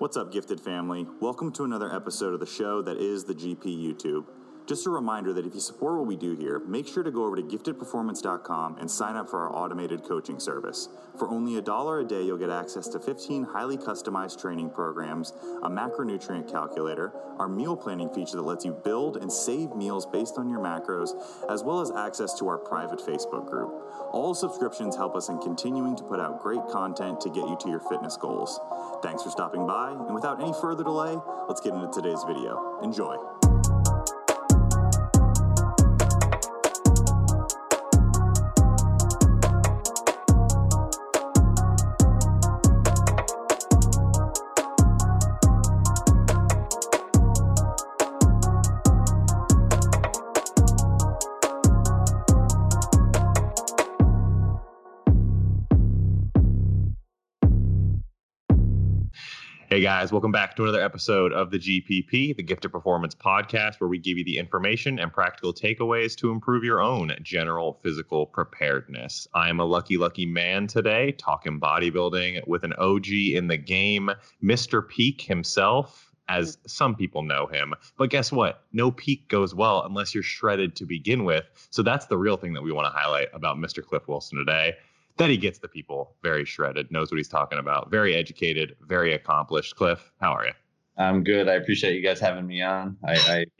What's up, gifted family? Welcome to another episode of the show that is the GP YouTube. Just a reminder that if you support what we do here, make sure to go over to giftedperformance.com and sign up for our automated coaching service. For only a dollar a day, you'll get access to 15 highly customized training programs, a macronutrient calculator, our meal planning feature that lets you build and save meals based on your macros, as well as access to our private Facebook group. All subscriptions help us in continuing to put out great content to get you to your fitness goals. Thanks for stopping by, and without any further delay, let's get into today's video. Enjoy. Guys, welcome back to another episode of the GPP, the Gifted Performance Podcast, where we give you the information and practical takeaways to improve your own general physical preparedness. I am a lucky, lucky man today, talking bodybuilding with an OG in the game, Mr. Peak himself, as some people know him. But guess what? No peak goes well unless you're shredded to begin with. So that's the real thing that we want to highlight about Mr. Cliff Wilson today that he gets the people very shredded, knows what he's talking about, very educated, very accomplished. Cliff, how are you? I'm good. I appreciate you guys having me on. I I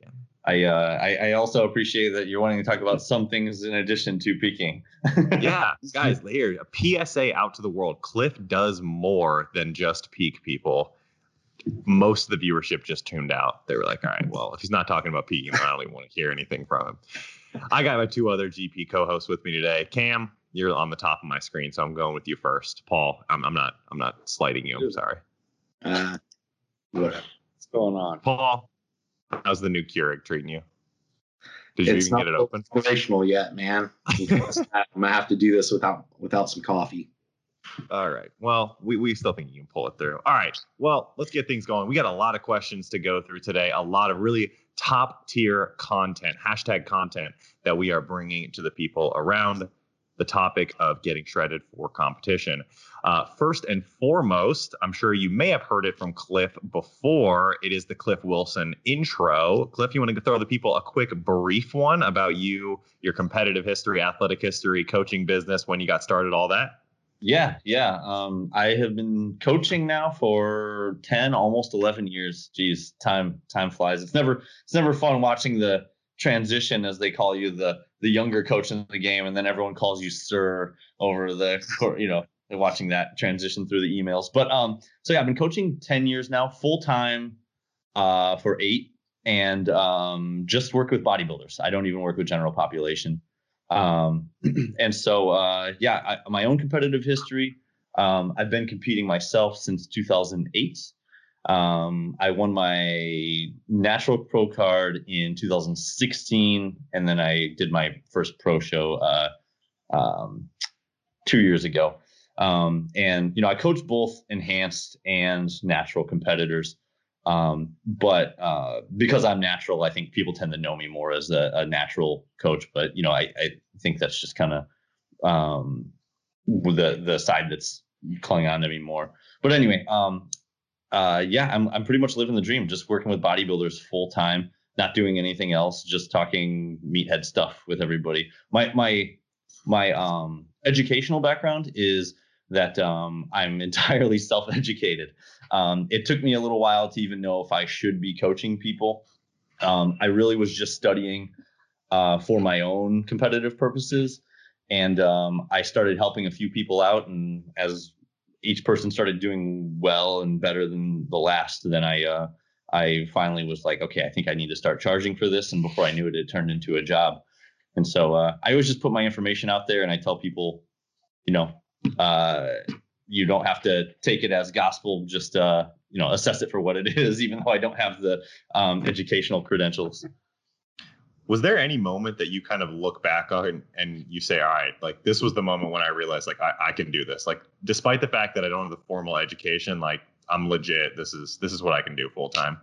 I, uh, I, I also appreciate that you're wanting to talk about some things in addition to peaking. yeah, guys, here a PSA out to the world. Cliff does more than just peak people. Most of the viewership just tuned out. They were like, "All right, well, if he's not talking about peaking, I don't even want to hear anything from him." I got my two other GP co-hosts with me today. Cam, you're on the top of my screen, so I'm going with you first. Paul, I'm, I'm not I'm not slighting you. I'm sorry. Uh, what's going on? Paul, how's the new Keurig treating you? Did you it's even get it open? Operational yet, man? I'm gonna have to do this without without some coffee. All right. Well, we, we still think you can pull it through. All right. Well, let's get things going. We got a lot of questions to go through today. A lot of really top tier content, hashtag content that we are bringing to the people around the topic of getting shredded for competition. Uh, first and foremost, I'm sure you may have heard it from Cliff before. It is the Cliff Wilson intro. Cliff, you want to throw the people a quick brief one about you, your competitive history, athletic history, coaching business, when you got started, all that? Yeah, yeah. Um, I have been coaching now for 10, almost 11 years. Geez, time time flies. It's never it's never fun watching the transition, as they call you, the the younger coach in the game, and then everyone calls you sir over the you know watching that transition through the emails. But um, so yeah, I've been coaching ten years now, full time, uh, for eight, and um, just work with bodybuilders. I don't even work with general population. Um, and so uh, yeah, I, my own competitive history. Um, I've been competing myself since 2008. Um, I won my natural pro card in 2016, and then I did my first pro show uh, um, two years ago. Um, and you know, I coach both enhanced and natural competitors. Um, but uh, because I'm natural, I think people tend to know me more as a, a natural coach. But you know, I, I think that's just kind of um, the the side that's clung on to me more. But anyway, um, uh, yeah, I'm I'm pretty much living the dream, just working with bodybuilders full time, not doing anything else, just talking meathead stuff with everybody. My my my um, educational background is that um, I'm entirely self-educated. Um, it took me a little while to even know if I should be coaching people. Um, I really was just studying uh, for my own competitive purposes, and um, I started helping a few people out. And as each person started doing well and better than the last, then I uh, I finally was like, okay, I think I need to start charging for this. And before I knew it, it turned into a job. And so uh, I always just put my information out there, and I tell people, you know, uh, you don't have to take it as gospel. Just uh, you know, assess it for what it is, even though I don't have the um, educational credentials was there any moment that you kind of look back on and you say all right like this was the moment when i realized like I, I, can do this like despite the fact that i don't have the formal education like i'm legit this is this is what i can do full time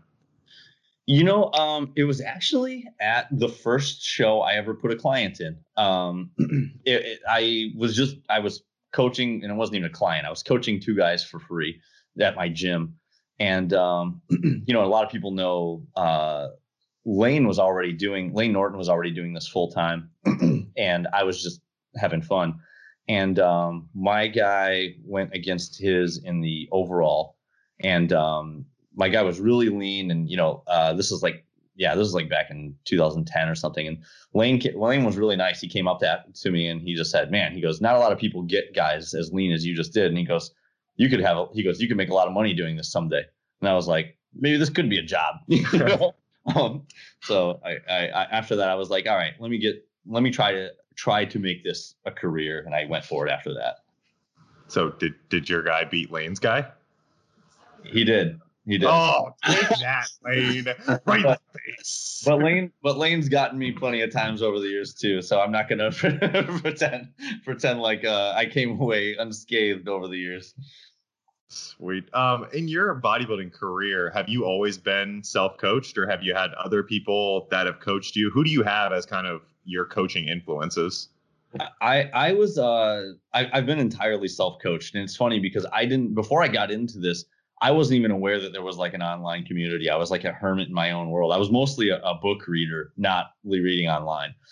you know um, it was actually at the first show i ever put a client in. Um, it, it, i was just i was coaching and it wasn't even a client i was coaching two guys for free at my gym. And um, you know, a lot of people know uh, Lane was already doing Lane Norton was already doing this full time, and I was just having fun. And um, my guy went against his in the overall, and um, my guy was really lean. And you know, uh, this is like yeah, this is like back in 2010 or something. And Lane Lane was really nice. He came up to, to me and he just said, "Man, he goes, not a lot of people get guys as lean as you just did." And he goes, "You could have," a, he goes, "You could make a lot of money doing this someday." And I was like, maybe this could be a job. um, so I, I, I, after that, I was like, all right, let me get, let me try to try to make this a career, and I went for it after that. So did did your guy beat Lane's guy? He did. He did. Oh, take that, Lane. Right in the face. But Lane, but Lane's gotten me plenty of times over the years too, so I'm not gonna pretend pretend like uh, I came away unscathed over the years. Sweet. Um, in your bodybuilding career, have you always been self-coached, or have you had other people that have coached you? Who do you have as kind of your coaching influences? I I was uh I, I've been entirely self-coached, and it's funny because I didn't before I got into this. I wasn't even aware that there was like an online community. I was like a hermit in my own world. I was mostly a, a book reader, not reading online.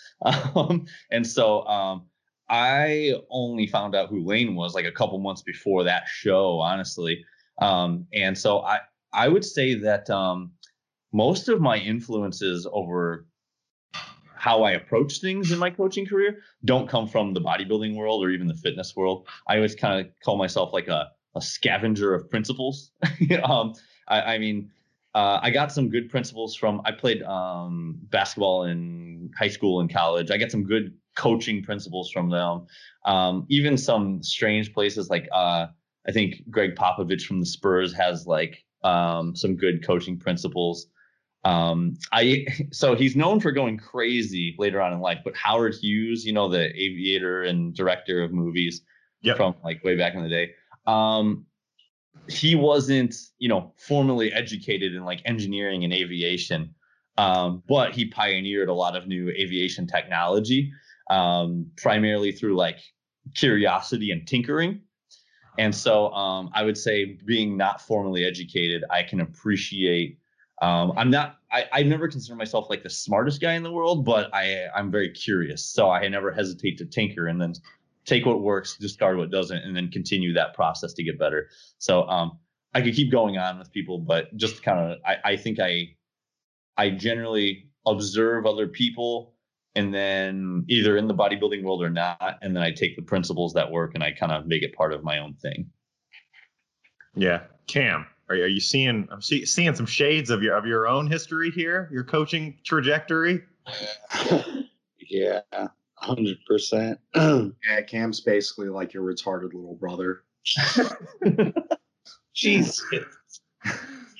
Um, and so um, I only found out who Lane was like a couple months before that show, honestly. Um, and so I I would say that um, most of my influences over how I approach things in my coaching career don't come from the bodybuilding world or even the fitness world. I always kind of call myself like a, a scavenger of principles. um, I, I, mean, uh, I got some good principles from. I played um, basketball in high school and college. I got some good coaching principles from them. Um, even some strange places like uh, I think Gregg Popovich from the Spurs has like um, some good coaching principles. Um, I so he's known for going crazy later on in life, but Howard Hughes, you know, the aviator and director of movies yep. from like way back in the day. He wasn't, you know, formally educated in like engineering and aviation, um, but he pioneered a lot of new aviation technology um, primarily through like curiosity and tinkering. And so um, I would say, being not formally educated, I can appreciate. Um, I'm not. I, I never consider myself like the smartest guy in the world, but I I'm very curious. So I never hesitate to tinker and then take what works, discard what doesn't, and then continue that process to get better. So um, I could keep going on with people, but just kind of, I, I think I I generally observe other people and then either in the bodybuilding world or not and then i take the principles that work and i kind of make it part of my own thing. Yeah. Cam are, are you seeing i'm see, seeing some shades of your of your own history here your coaching trajectory? Yeah 100% yeah cam's basically like your retarded little brother. Jeez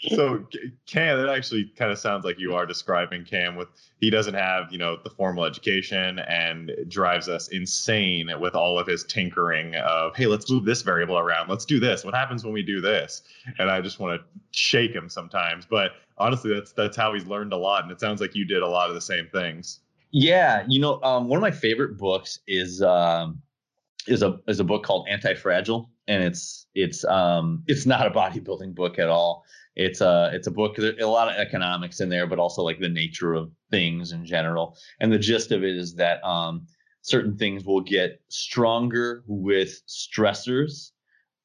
so Cam, it actually kind of sounds like you are describing Cam with he doesn't have you know the formal education and drives us insane with all of his tinkering of hey let's move this variable around. Let's do this. What happens when we do this? And I just want to shake him sometimes but honestly that's that's how he's learned a lot and it sounds like you did a lot of the same things. Yeah, you know um, one of my favorite books is um, is a is a book called Antifragile and it's it's um it's not a bodybuilding book at all. It's a it's a book a lot of economics in there but also like the nature of things in general. And the gist of it is that um, certain things will get stronger with stressors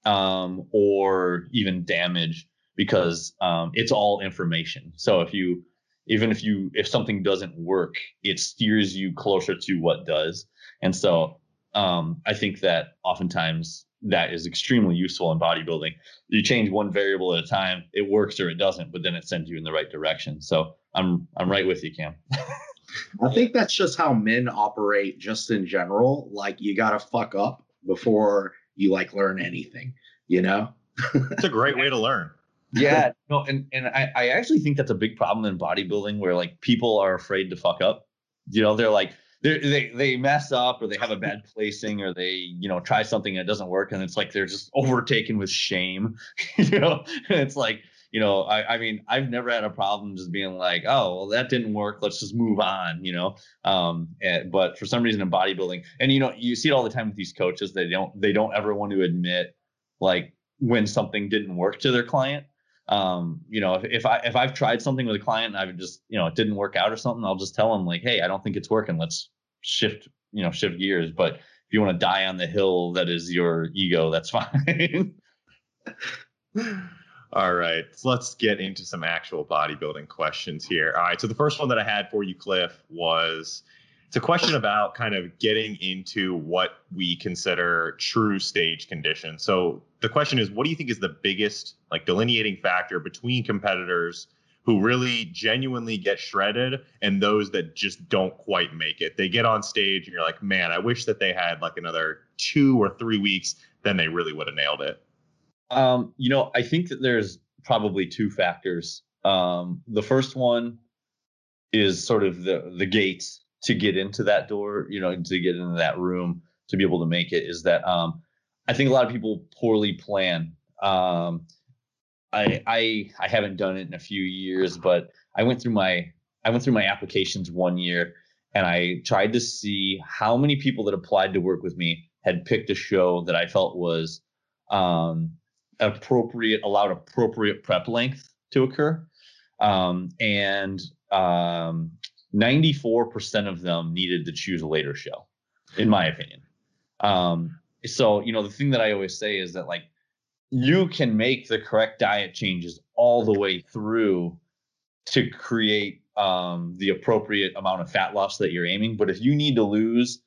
um, or even damage because um, it's all information. So if you even if you if something doesn't work it steers you closer to what does and so um, i think that oftentimes that is extremely useful in bodybuilding. You change one variable at a time, it works or it doesn't, but then it sends you in the right direction. So I'm I'm right with you, Cam. I think that's just how men operate just in general. Like you gotta fuck up before you like learn anything, you know? it's a great way to learn. Yeah, no, and, and I, I actually think that's a big problem in bodybuilding where like people are afraid to fuck up. You know, they're like, they they mess up or they have a bad placing or they you know try something and it doesn't work and it's like they're just overtaken with shame. You know and it's like you know I, I mean i've never had a problem just being like oh well that didn't work. Let's just move on you know? Um and, eh, but for some reason in bodybuilding and you know you see it all the time with these coaches they don't they don't ever want to admit like when something didn't work to their client um, you know, if, if I if I've tried something with a client and I've just you know it didn't work out or something, I'll just tell them like, hey, I don't think it's working. Let's shift you know shift gears. But if you want to die on the hill that is your ego, that's fine. All right, so let's get into some actual bodybuilding questions here. All right, so the first one that I had for you, Cliff, was it's a question about kind of getting into what we consider true stage condition. So the question is, what do you think is the biggest like delineating factor between competitors who really genuinely get shredded and those that just don't quite make it? They get on stage and you're like, man, I wish that they had like another two or three weeks, then they really would have nailed it. Um, you know, I think that there's probably two factors. Um, the first one is sort of the the gates to get into that door, you know, to get into that room to be able to make it is that um, I think a lot of people poorly plan. Um, I I I haven't done it in a few years, but I went through my I went through my applications one year and I tried to see how many people that applied to work with me had picked a show that I felt was um, appropriate, allowed appropriate prep length to occur. Um, and um, 94% of them needed to choose a later show, in my opinion. Um, so, you know, the thing that I always say is that like you can make the correct diet changes all the way through to create um, the appropriate amount of fat loss that you're aiming. But if you need to lose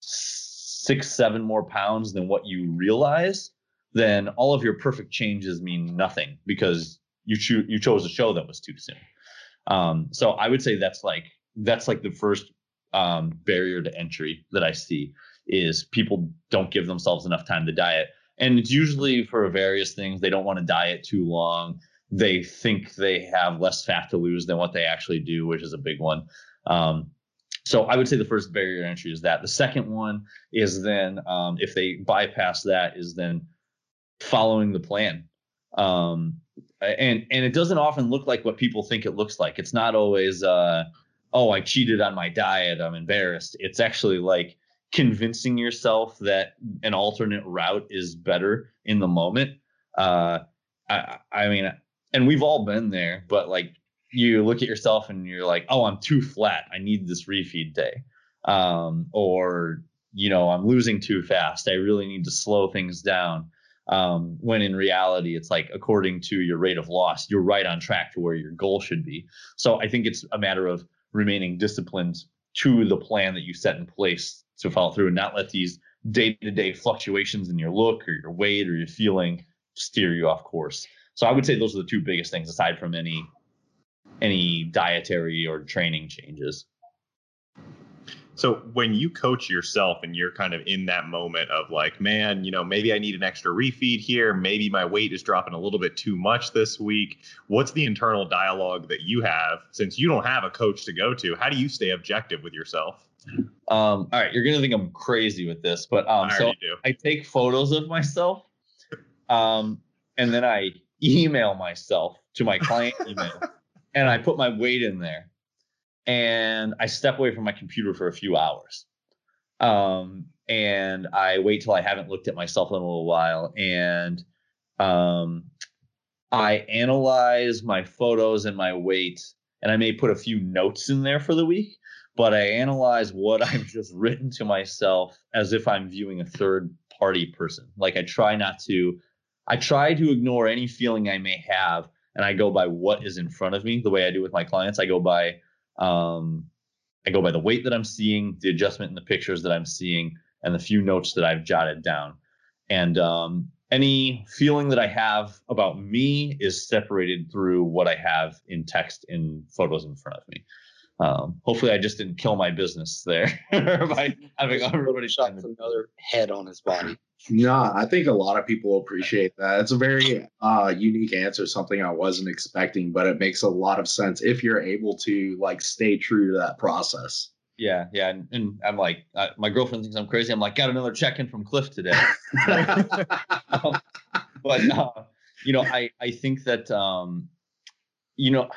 six, seven more pounds than what you realize, then all of your perfect changes mean nothing because you cho- you chose a show that was too soon. Um, so I would say that's like that's like the first um, barrier to entry that I see is people don't give themselves enough time to diet, and it's usually for various things. They don't want to diet too long. They think they have less fat to lose than what they actually do, which is a big one. Um, so I would say the first barrier entry is that. The second one is then um, if they bypass that is then following the plan. Um, and and it doesn't often look like what people think it looks like. It's not always uh, oh I cheated on my diet, I'm embarrassed. It's actually like convincing yourself that an alternate route is better in the moment. Uh, I, I mean, and we've all been there, but like you look at yourself and you're like, oh, I'm too flat. I need this refeed day. Um, or, you know, I'm losing too fast. I really need to slow things down. Um, when in reality, it's like according to your rate of loss, you're right on track to where your goal should be. So I think it's a matter of remaining disciplined to the plan that you set in place to follow through and not let these day to day fluctuations in your look or your weight or your feeling steer you off course. So I would say those are the two biggest things aside from any any dietary or training changes. So when you coach yourself and you're kind of in that moment of like, man, you know, maybe I need an extra refeed here, maybe my weight is dropping a little bit too much this week. What's the internal dialogue that you have since you don't have a coach to go to? How do you stay objective with yourself? Um, all right, you're gonna think I'm crazy with this, but um, I so do. I take photos of myself, um, and then I email myself to my client email, and I put my weight in there and I step away from my computer for a few hours. Um, and I wait till I haven't looked at myself in a little while. And um, I analyze my photos and my weight. And I may put a few notes in there for the week, but I analyze what I've just written to myself as if I'm viewing a third party person. Like I try not to, I try to ignore any feeling I may have. And I go by what is in front of me, the way I do with my clients. I go by um, I go by the weight that I'm seeing, the adjustment in the pictures that I'm seeing, and the few notes that I've jotted down. And um, any feeling that I have about me is separated through what I have in text in photos in front of me. Um, hopefully, I just didn't kill my business there by having everybody shot another head on his body. No, I think a lot of people appreciate that. It's a very uh, unique answer, something I wasn't expecting, but it makes a lot of sense if you're able to like stay true to that process. Yeah, yeah, and, and I'm like, uh, my girlfriend thinks I'm crazy. I'm like, got another check in from Cliff today. um, but uh, you know, I I think that um, you know,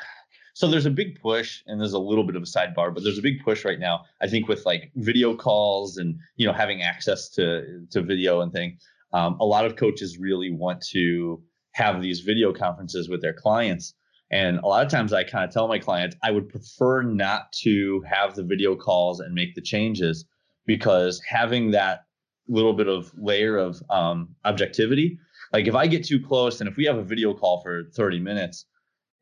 so there's a big push and there's a little bit of a sidebar but there's a big push right now i think with like video calls and you know having access to to video and thing um, a lot of coaches really want to have these video conferences with their clients. And a lot of times I kind of tell my clients I would prefer not to have the video calls and make the changes because having that little bit of layer of um, objectivity, like if I get too close and if we have a video call for 30 minutes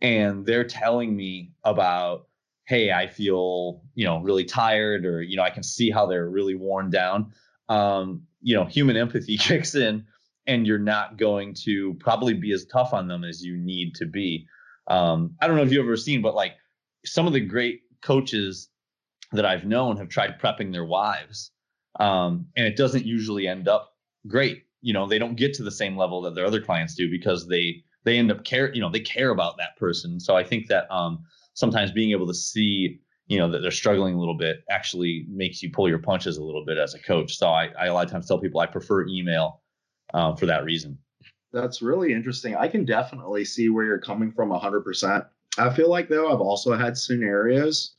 and they're telling me about, hey, I feel, you know, really tired or, you know, I can see how they're really worn down. Um, you know, human empathy kicks in and you're not going to probably be as tough on them as you need to be. Um, I don't know if you've ever seen, but like some of the great coaches that I've known have tried prepping their wives, um, and it doesn't usually end up great. You know, they don't get to the same level that their other clients do because they they end up care. You know, they care about that person. So I think that um, sometimes being able to see you know that they're struggling a little bit actually makes you pull your punches a little bit as a coach. So I, I a lot of times tell people I prefer email uh, for that reason. That's really interesting. I can definitely see where you're coming from 100%. I feel like, though, I've also had scenarios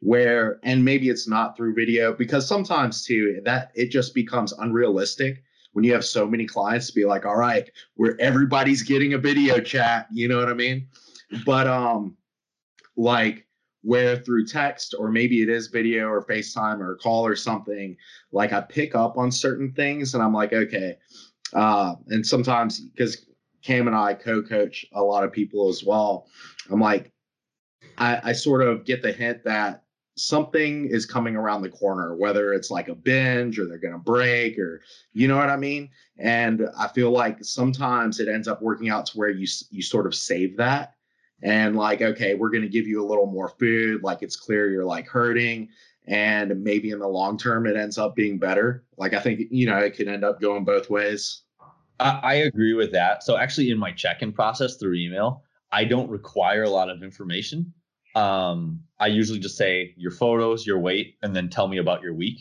where, and maybe it's not through video, because sometimes too, that it just becomes unrealistic when you have so many clients to be like, all right, where everybody's getting a video chat, you know what I mean? But, um, like, where through text or maybe it is video or FaceTime or call or something, like I pick up on certain things and I'm like, okay, uh, and sometimes because Cam and I co-coach a lot of people as well, I'm like, I, I sort of get the hint that something is coming around the corner, whether it's like a binge or they're going to break or you know what I mean. And I feel like sometimes it ends up working out to where you you sort of save that and like okay, we're going to give you a little more food, like it's clear you're like hurting and maybe in the long term it ends up being better. Like I think you know it could end up going both ways. I, I agree with that. So actually, in my check-in process through email, I don't require a lot of information. Um, I usually just say your photos, your weight, and then tell me about your week.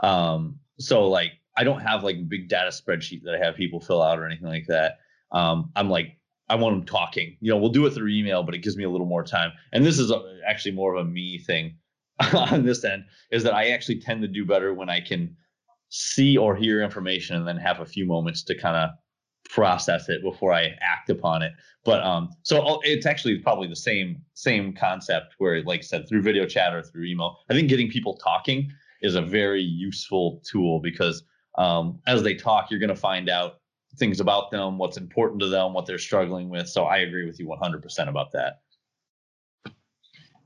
Um, so like I don't have like big data spreadsheet that I have people fill out or anything like that. Um, I'm like I want them talking. You know, we'll do it through email, but it gives me a little more time. And this is a, actually more of a me thing. on this end is that I actually tend to do better when I can see or hear information and then have a few moments to kind of process it before I act upon it. But um, so it's actually probably the same same concept where, like I said, through video chat or through email, I think getting people talking is a very useful tool because um, as they talk, you're going to find out things about them, what's important to them, what they're struggling with. So I agree with you 100% about that.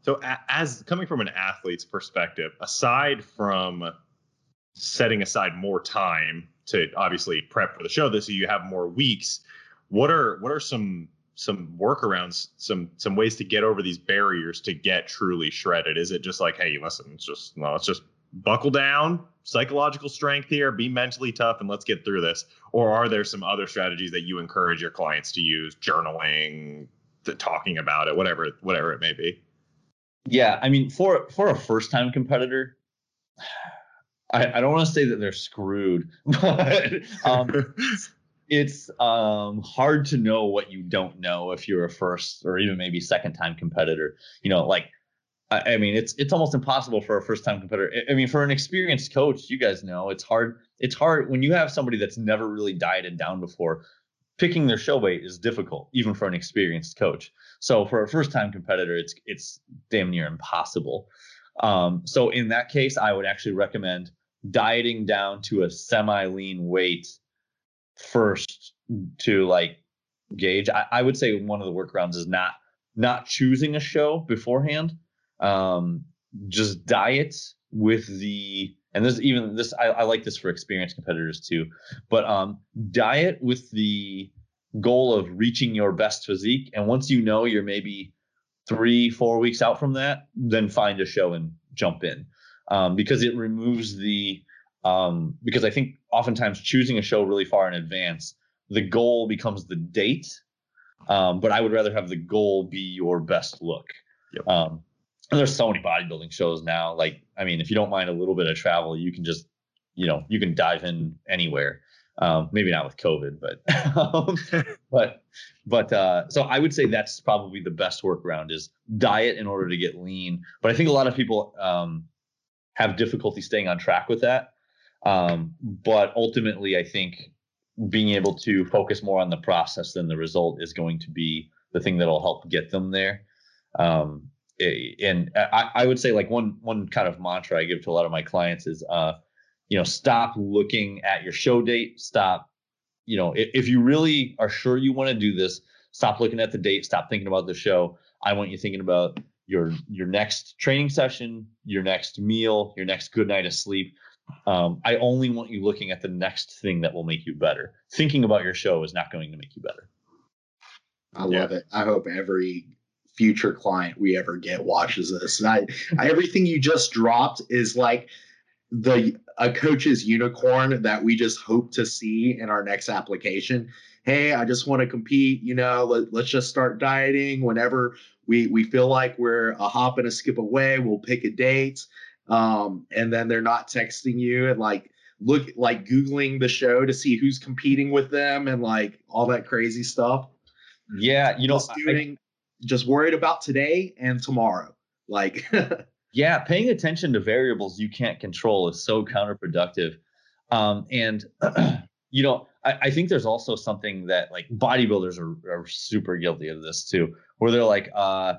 So, as coming from an athlete's perspective, aside from setting aside more time to obviously prep for the show, this so you have more weeks. What are what are some some workarounds, some some ways to get over these barriers to get truly shredded? Is it just like, hey, listen, it's just no, it's just buckle down, psychological strength here, be mentally tough, and let's get through this? Or are there some other strategies that you encourage your clients to use, journaling, talking about it, whatever whatever it may be? Yeah, I mean, for for a first time competitor, I, I don't want to say that they're screwed, but um, it's um, hard to know what you don't know if you're a first or even maybe second time competitor. You know, like I, I mean, it's it's almost impossible for a first time competitor. I mean, for an experienced coach, you guys know it's hard. It's hard when you have somebody that's never really dieted down before. Picking their show weight is difficult, even for an experienced coach. So for a first time competitor, it's it's damn near impossible. Um, so in that case, I would actually recommend dieting down to a semi lean weight first to like gauge. I, I, would say one of the workarounds is not not choosing a show beforehand. Um, just diet with the and this even this I, I like this for experienced competitors too, but um, diet with the goal of reaching your best physique. And once you know you're maybe three, four weeks out from that, then find a show and jump in. Um, because it removes the um, because I think oftentimes choosing a show really far in advance, the goal becomes the date. Um, but I would rather have the goal be your best look. Yep. Um, and there's so many bodybuilding shows now. Like, I mean, if you don't mind a little bit of travel, you can just, you know, you can dive in anywhere. Um, maybe not with COVID, but um, but but uh, so I would say that's probably the best workaround is diet in order to get lean. But I think a lot of people um, have difficulty staying on track with that. Um, but ultimately, I think being able to focus more on the process than the result is going to be the thing that'll help get them there. Um, and I, I would say like one one kind of mantra I give to a lot of my clients is, uh, you know, stop looking at your show date. Stop, you know, if, if you really are sure you want to do this, stop looking at the date. Stop thinking about the show. I want you thinking about your your next training session, your next meal, your next good night of sleep. Um, I only want you looking at the next thing that will make you better. Thinking about your show is not going to make you better. I love it. I hope every future client we ever get watches this. And I, I everything you just dropped is like the a coach's unicorn that we just hope to see in our next application. Hey, I just want to compete. You know, let, let's just start dieting whenever we we feel like we're a hop and a skip away. We'll pick a date, um, and then they're not texting you and like look like googling the show to see who's competing with them and like all that crazy stuff. Yeah, you know, just doing I, just worried about today and tomorrow. Like yeah, paying attention to variables you can't control is so counterproductive. Um, and you know, I, I, think there's also something that like bodybuilders are, are, super guilty of this too, where they're like, uh,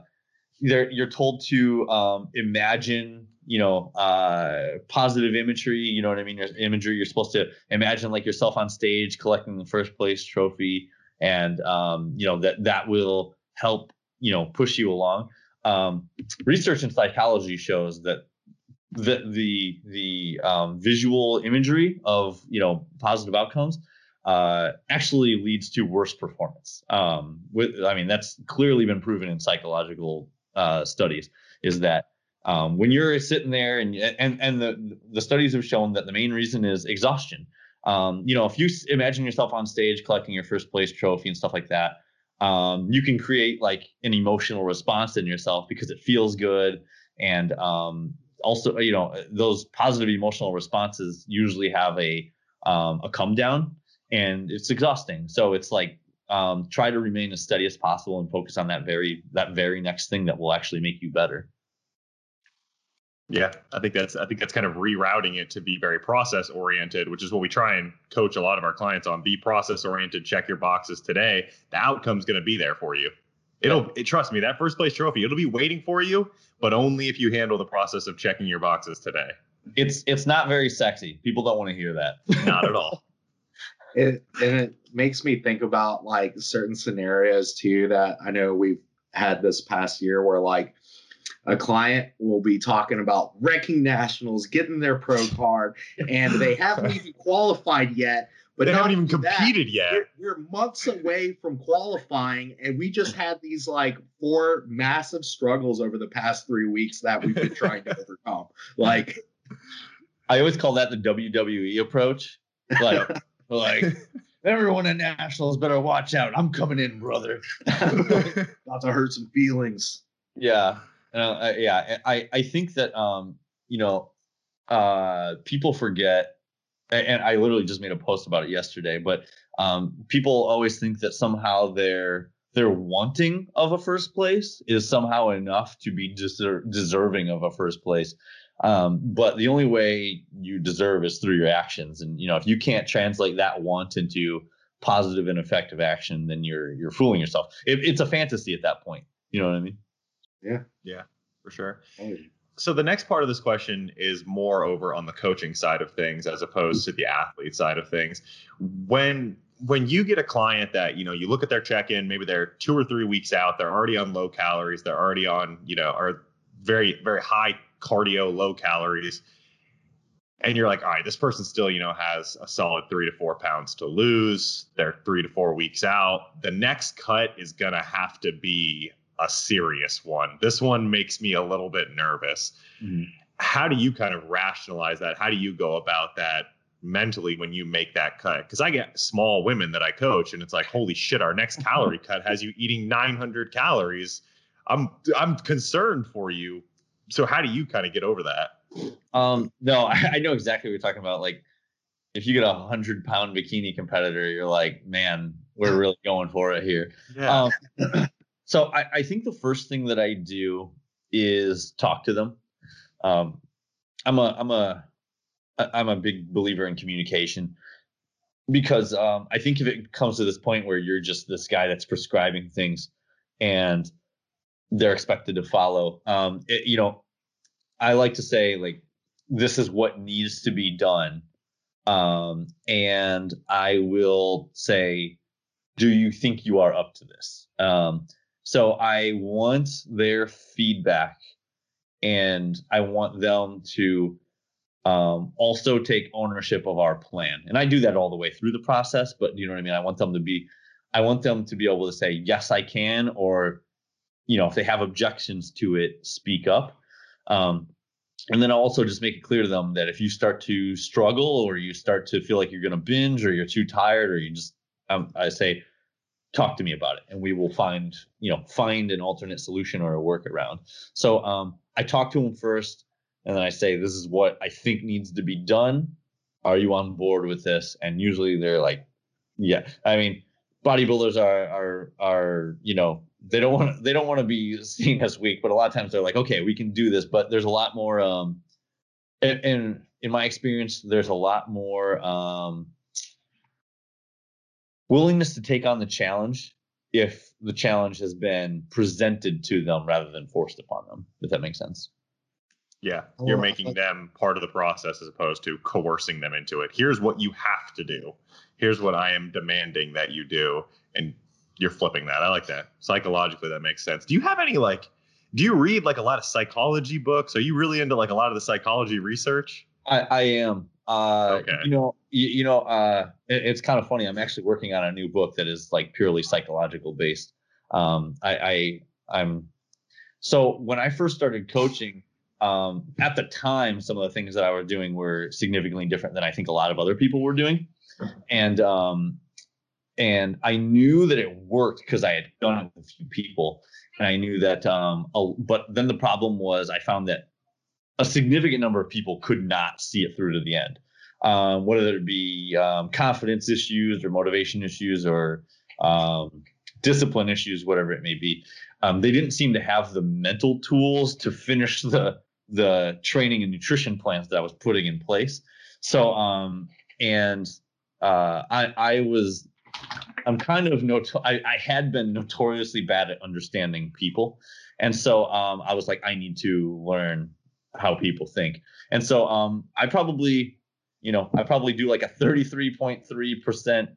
they're you're told to um, imagine you know uh, positive imagery you know what i mean imagery you're supposed to imagine like yourself on stage collecting the first place trophy and um, you know that that will help you know push you along. Um, research in psychology shows that the the the um, visual imagery of you know positive outcomes uh, actually leads to worse performance. Um, with I mean that's clearly been proven in psychological uh, studies. Is that um, when you're sitting there and and and the the studies have shown that the main reason is exhaustion. Um, you know, if you imagine yourself on stage collecting your first place trophy and stuff like that, um, you can create like an emotional response in yourself because it feels good. And um, also, you know, those positive emotional responses usually have a um, a come down, and it's exhausting. So it's like um, try to remain as steady as possible and focus on that very that very next thing that will actually make you better. Yeah, I think that's I think that's kind of rerouting it to be very process oriented, which is what we try and coach a lot of our clients on. Be process oriented, check your boxes today. The outcome's going to be there for you. It'll it, trust me, that first place trophy, it'll be waiting for you, but only if you handle the process of checking your boxes today. It's it's not very sexy. People don't want to hear that. Not at all. It and it makes me think about like certain scenarios too that I know we've had this past year where like a client will be talking about wrecking nationals, getting their pro card, and they haven't even qualified yet. But they haven't even competed that, yet. We're, we're, months away from qualifying, and we just had these like four massive struggles over the past three weeks that we've been trying to overcome. Like, I always call that the WWE approach. Like, like everyone at nationals better watch out. I'm coming in, brother. About to hurt some feelings. Yeah, uh, yeah, I I think that um you know uh people forget, and I literally just made a post about it yesterday, but um people always think that somehow their their wanting of a first place is somehow enough to be deser- deserving of a first place. Um, but the only way you deserve is through your actions, and you know if you can't translate that want into positive and effective action, then you're you're fooling yourself. It, it's a fantasy at that point. You know what I mean? Yeah. Yeah, for sure. So the next part of this question is more over on the coaching side of things as opposed to the athlete side of things. When when you get a client that, you know, you look at their check-in, maybe they're 2 or 3 weeks out, they're already on low calories, they're already on, you know, are very very high cardio, low calories. And you're like, all right, this person still, you know, has a solid three to four pounds to lose. They're three to four weeks out. The next cut is going to have to be a serious one. This one makes me a little bit nervous. Mm-hmm. How do you kind of rationalize that? How do you go about that mentally when you make that cut? Because I get small women that I coach, and it's like, holy shit, our next calorie cut has you eating 900 calories. I'm I'm concerned for you. So how do you kind of get over that? Um, no, I, I know exactly what you're talking about. Like, if you get a hundred pound bikini competitor, you're like, man, we're really going for it here. Yeah. Um, so I, I think the first thing that I do is talk to them. Um, I'm a I'm a I'm a big believer in communication. because um, I think if it comes to this point where you're just this guy that's prescribing things and they're expected to follow, um, it, you know, I like to say like this is what needs to be done, um, and I will say, do you think you are up to this? Um, so I want their feedback, and I want them to um, also take ownership of our plan. And I do that all the way through the process, but you know what I mean? I want them to be, I want them to be able to say, yes, I can, or, you know, if they have objections to it, speak up. Um, and then also just make it clear to them that if you start to struggle or you start to feel like you're going to binge or you're too tired or you just, um, I say, talk to me about it and we will find, you know, find an alternate solution or a workaround. So um, I talk to them first and then I say, "This is what I think needs to be done. Are you on board with this?" And usually they're like, "Yeah." I mean, bodybuilders are are are you know they don't want they don't want to be seen as weak, but a lot of times they're like, "Okay, we can do this." But there's a lot more. Um, and, and in my experience, there's a lot more um, willingness to take on the challenge if the challenge has been presented to them rather than forced upon them. If that makes sense. Yeah, you're making them part of the process as opposed to coercing them into it. Here's what you have to do. Here's what I am demanding that you do, and you're flipping that. I like that. Psychologically, that makes sense. Do you have any like? Do you read like a lot of psychology books? Are you really into like a lot of the psychology research? I, I am. Uh, okay. You know, you, you know, uh, it, it's kind of funny. I'm actually working on a new book that is like purely psychological based. Um, I, I I'm so when I first started coaching um, at the time, some of the things that I was doing were significantly different than I think a lot of other people were doing, and um, and I knew that it worked because I had done it with a few people, and I knew that. Um, a, but then the problem was I found that a significant number of people could not see it through to the end. Um, whether it be um, confidence issues or motivation issues or um, discipline issues, whatever it may be. Um, they didn't seem to have the mental tools to finish the the training and nutrition plans that I was putting in place. So, um, and uh, I, I was, I'm kind of noto- I, I had been notoriously bad at understanding people, and so um, I was like, I need to learn how people think, and so um, I probably, you know, I probably do like a 33.3 percent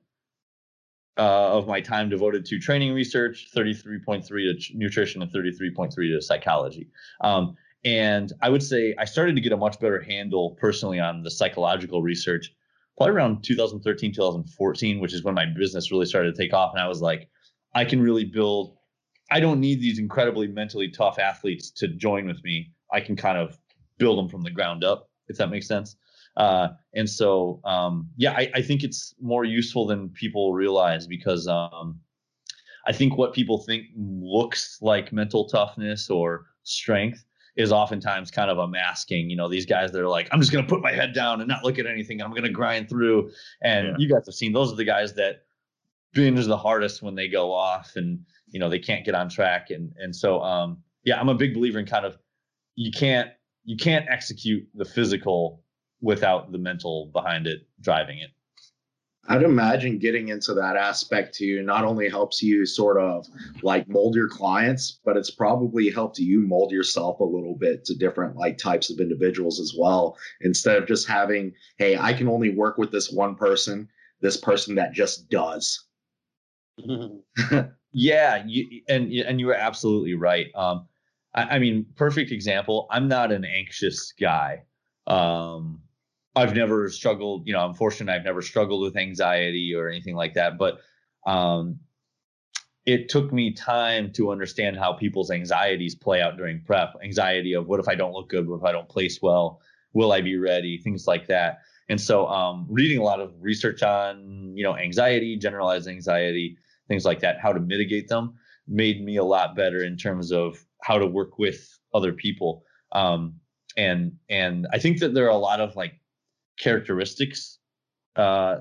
uh, of my time devoted to training research, 33.3 to nutrition, and 33.3 to psychology. Um, and I would say I started to get a much better handle personally on the psychological research probably around 2013, 2014, which is when my business really started to take off. And I was like, I can really build, I don't need these incredibly mentally tough athletes to join with me. I can kind of build them from the ground up, if that makes sense. Uh, and so, um, yeah, I, I, think it's more useful than people realize because um, I think what people think looks like mental toughness or strength is oftentimes kind of a masking. You know, these guys that are like, I'm just going to put my head down and not look at anything. I'm going to grind through. And yeah. you guys have seen those are the guys that binge the hardest when they go off and you know they can't get on track. And and so um yeah, I'm a big believer in kind of you can't you can't execute the physical without the mental behind it driving it. I'd imagine getting into that aspect too not only helps you sort of like mold your clients, but it's probably helped you mold yourself a little bit to different like types of individuals as well. Instead of just having, hey, I can only work with this one person, this person that just does. yeah, you, and and you were absolutely right. Um, I, I mean, perfect example. I'm not an anxious guy. Um, I've never struggled, you know, I'm fortunate I've never struggled with anxiety or anything like that. But um, it took me time to understand how people's anxieties play out during prep. Anxiety of what if I don't look good? What if I don't place well? Will I be ready? Things like that. And so, um, reading a lot of research on, you know, anxiety, generalized anxiety, things like that, how to mitigate them, made me a lot better in terms of how to work with other people. Um, and and I think that there are a lot of like characteristics. Uh,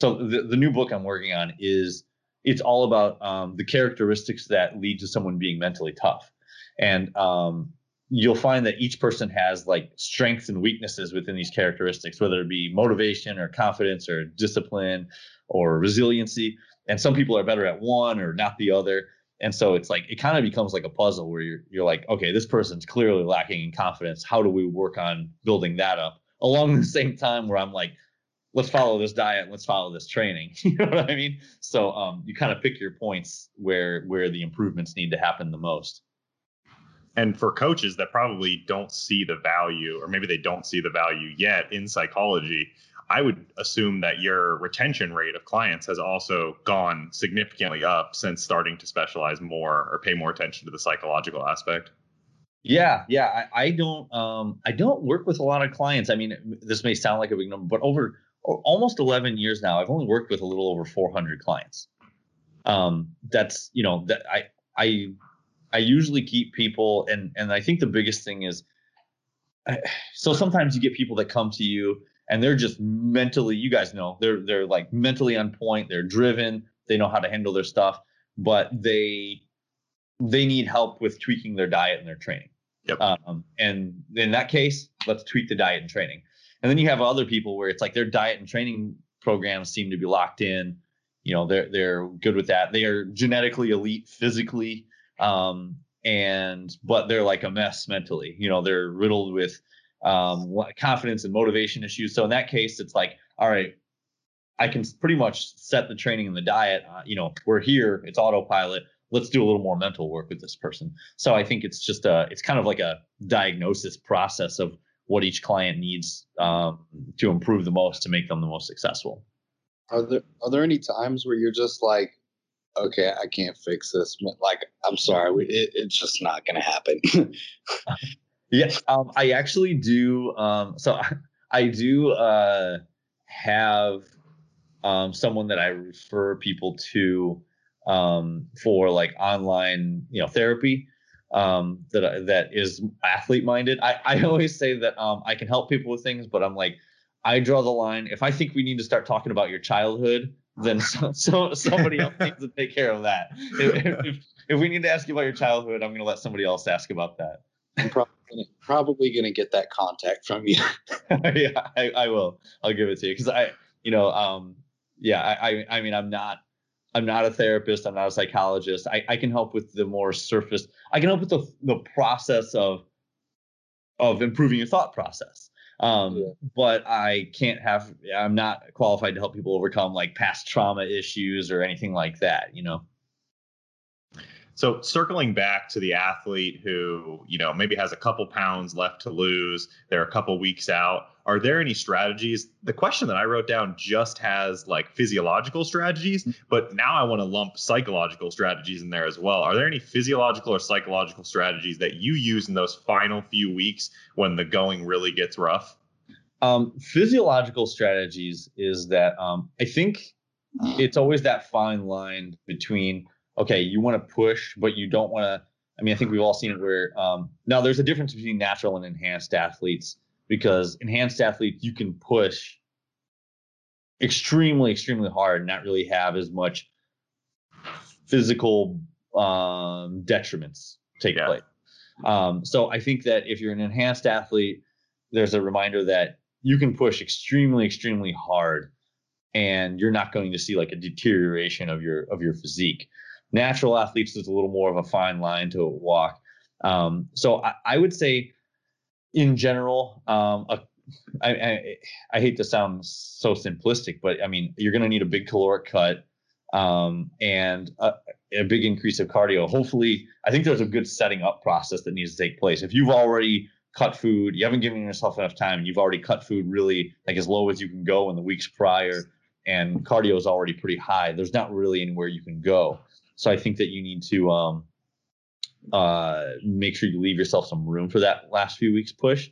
so the, the new book I'm working on is it's all about um, the characteristics that lead to someone being mentally tough. And um, you'll find that each person has like strengths and weaknesses within these characteristics, whether it be motivation or confidence or discipline or resiliency. And some people are better at one or not the other. And so it's like it kind of becomes like a puzzle where you're you're like, okay, this person's clearly lacking in confidence. How do we work on building that up? Along the same time where I'm like, let's follow this diet, let's follow this training. you know what I mean? So um, you kind of pick your points where where the improvements need to happen the most. And for coaches that probably don't see the value, or maybe they don't see the value yet in psychology, I would assume that your retention rate of clients has also gone significantly up since starting to specialize more or pay more attention to the psychological aspect. Yeah, yeah. I, I don't um I don't work with a lot of clients. I mean, this may sound like a big number, but over almost 11 years now, I've only worked with a little over 400 clients. Um, that's you know that I I I usually keep people, and and I think the biggest thing is, so sometimes you get people that come to you and they're just mentally, you guys know, they're they're like mentally on point, they're driven, they know how to handle their stuff, but they they need help with tweaking their diet and their training. Yep. Um, and in that case, let's tweak the diet and training. And then you have other people where it's like their diet and training programs seem to be locked in. You know, they're they're good with that. They are genetically elite physically, um, and but they're like a mess mentally. You know, they're riddled with um, confidence and motivation issues. So in that case, it's like, all right, I can pretty much set the training and the diet. Uh, you know, we're here, it's autopilot. Let's do a little more mental work with this person. So I think it's just a, it's kind of like a diagnosis process of what each client needs um, to improve the most to make them the most successful. Are there are there any times where you're just like, okay, I can't fix this. Like, I'm sorry, it, it's just not going to happen. Yeah, um, I actually do. Um, so I do uh, have um, someone that I refer people to um, for like online, you know, therapy um, that that is athlete minded. I, I always say that um, I can help people with things, but I'm like, I draw the line. If I think we need to start talking about your childhood, then so, so somebody else needs to take care of that. If, if, if we need to ask you about your childhood, I'm going to let somebody else ask about that. I'm probably gonna, probably gonna get that contact from you. yeah, I, I, will. I'll give it to you because I, you know, um, yeah, I, I, I mean, I'm not, I'm not a therapist. I'm not a psychologist. I, I can help with the more surface. I can help with the the process of, of improving your thought process. Um, yeah. but I can't have. I'm not qualified to help people overcome like past trauma issues or anything like that. You know. So circling back to the athlete who, you know, maybe has a couple pounds left to lose, they're a couple weeks out. Are there any strategies? The question that I wrote down just has like physiological strategies, but now I want to lump psychological strategies in there as well. Are there any physiological or psychological strategies that you use in those final few weeks when the going really gets rough? Um, physiological strategies is that um, I think it's always that fine line between okay, you want to push, but you don't want to. I mean, I think we've all seen it where um, now there's a difference between natural and enhanced athletes because enhanced athletes you can push extremely, extremely hard and not really have as much physical um, detriments take yeah. place. Um, so I think that if you're an enhanced athlete, there's a reminder that you can push extremely, extremely hard, and you're not going to see like a deterioration of your of your physique. Natural athletes is a little more of a fine line to walk. Um, so I, I, would say, in general, um, a, I, I, I hate to sound so simplistic, but I mean you're going to need a big caloric cut um, and a, a, big increase of cardio. Hopefully, I think there's a good setting up process that needs to take place. If you've already cut food, you haven't given yourself enough time, and you've already cut food really like as low as you can go in the weeks prior, and cardio is already pretty high. There's not really anywhere you can go. So I think that you need to um, uh, make sure you leave yourself some room for that last few weeks push.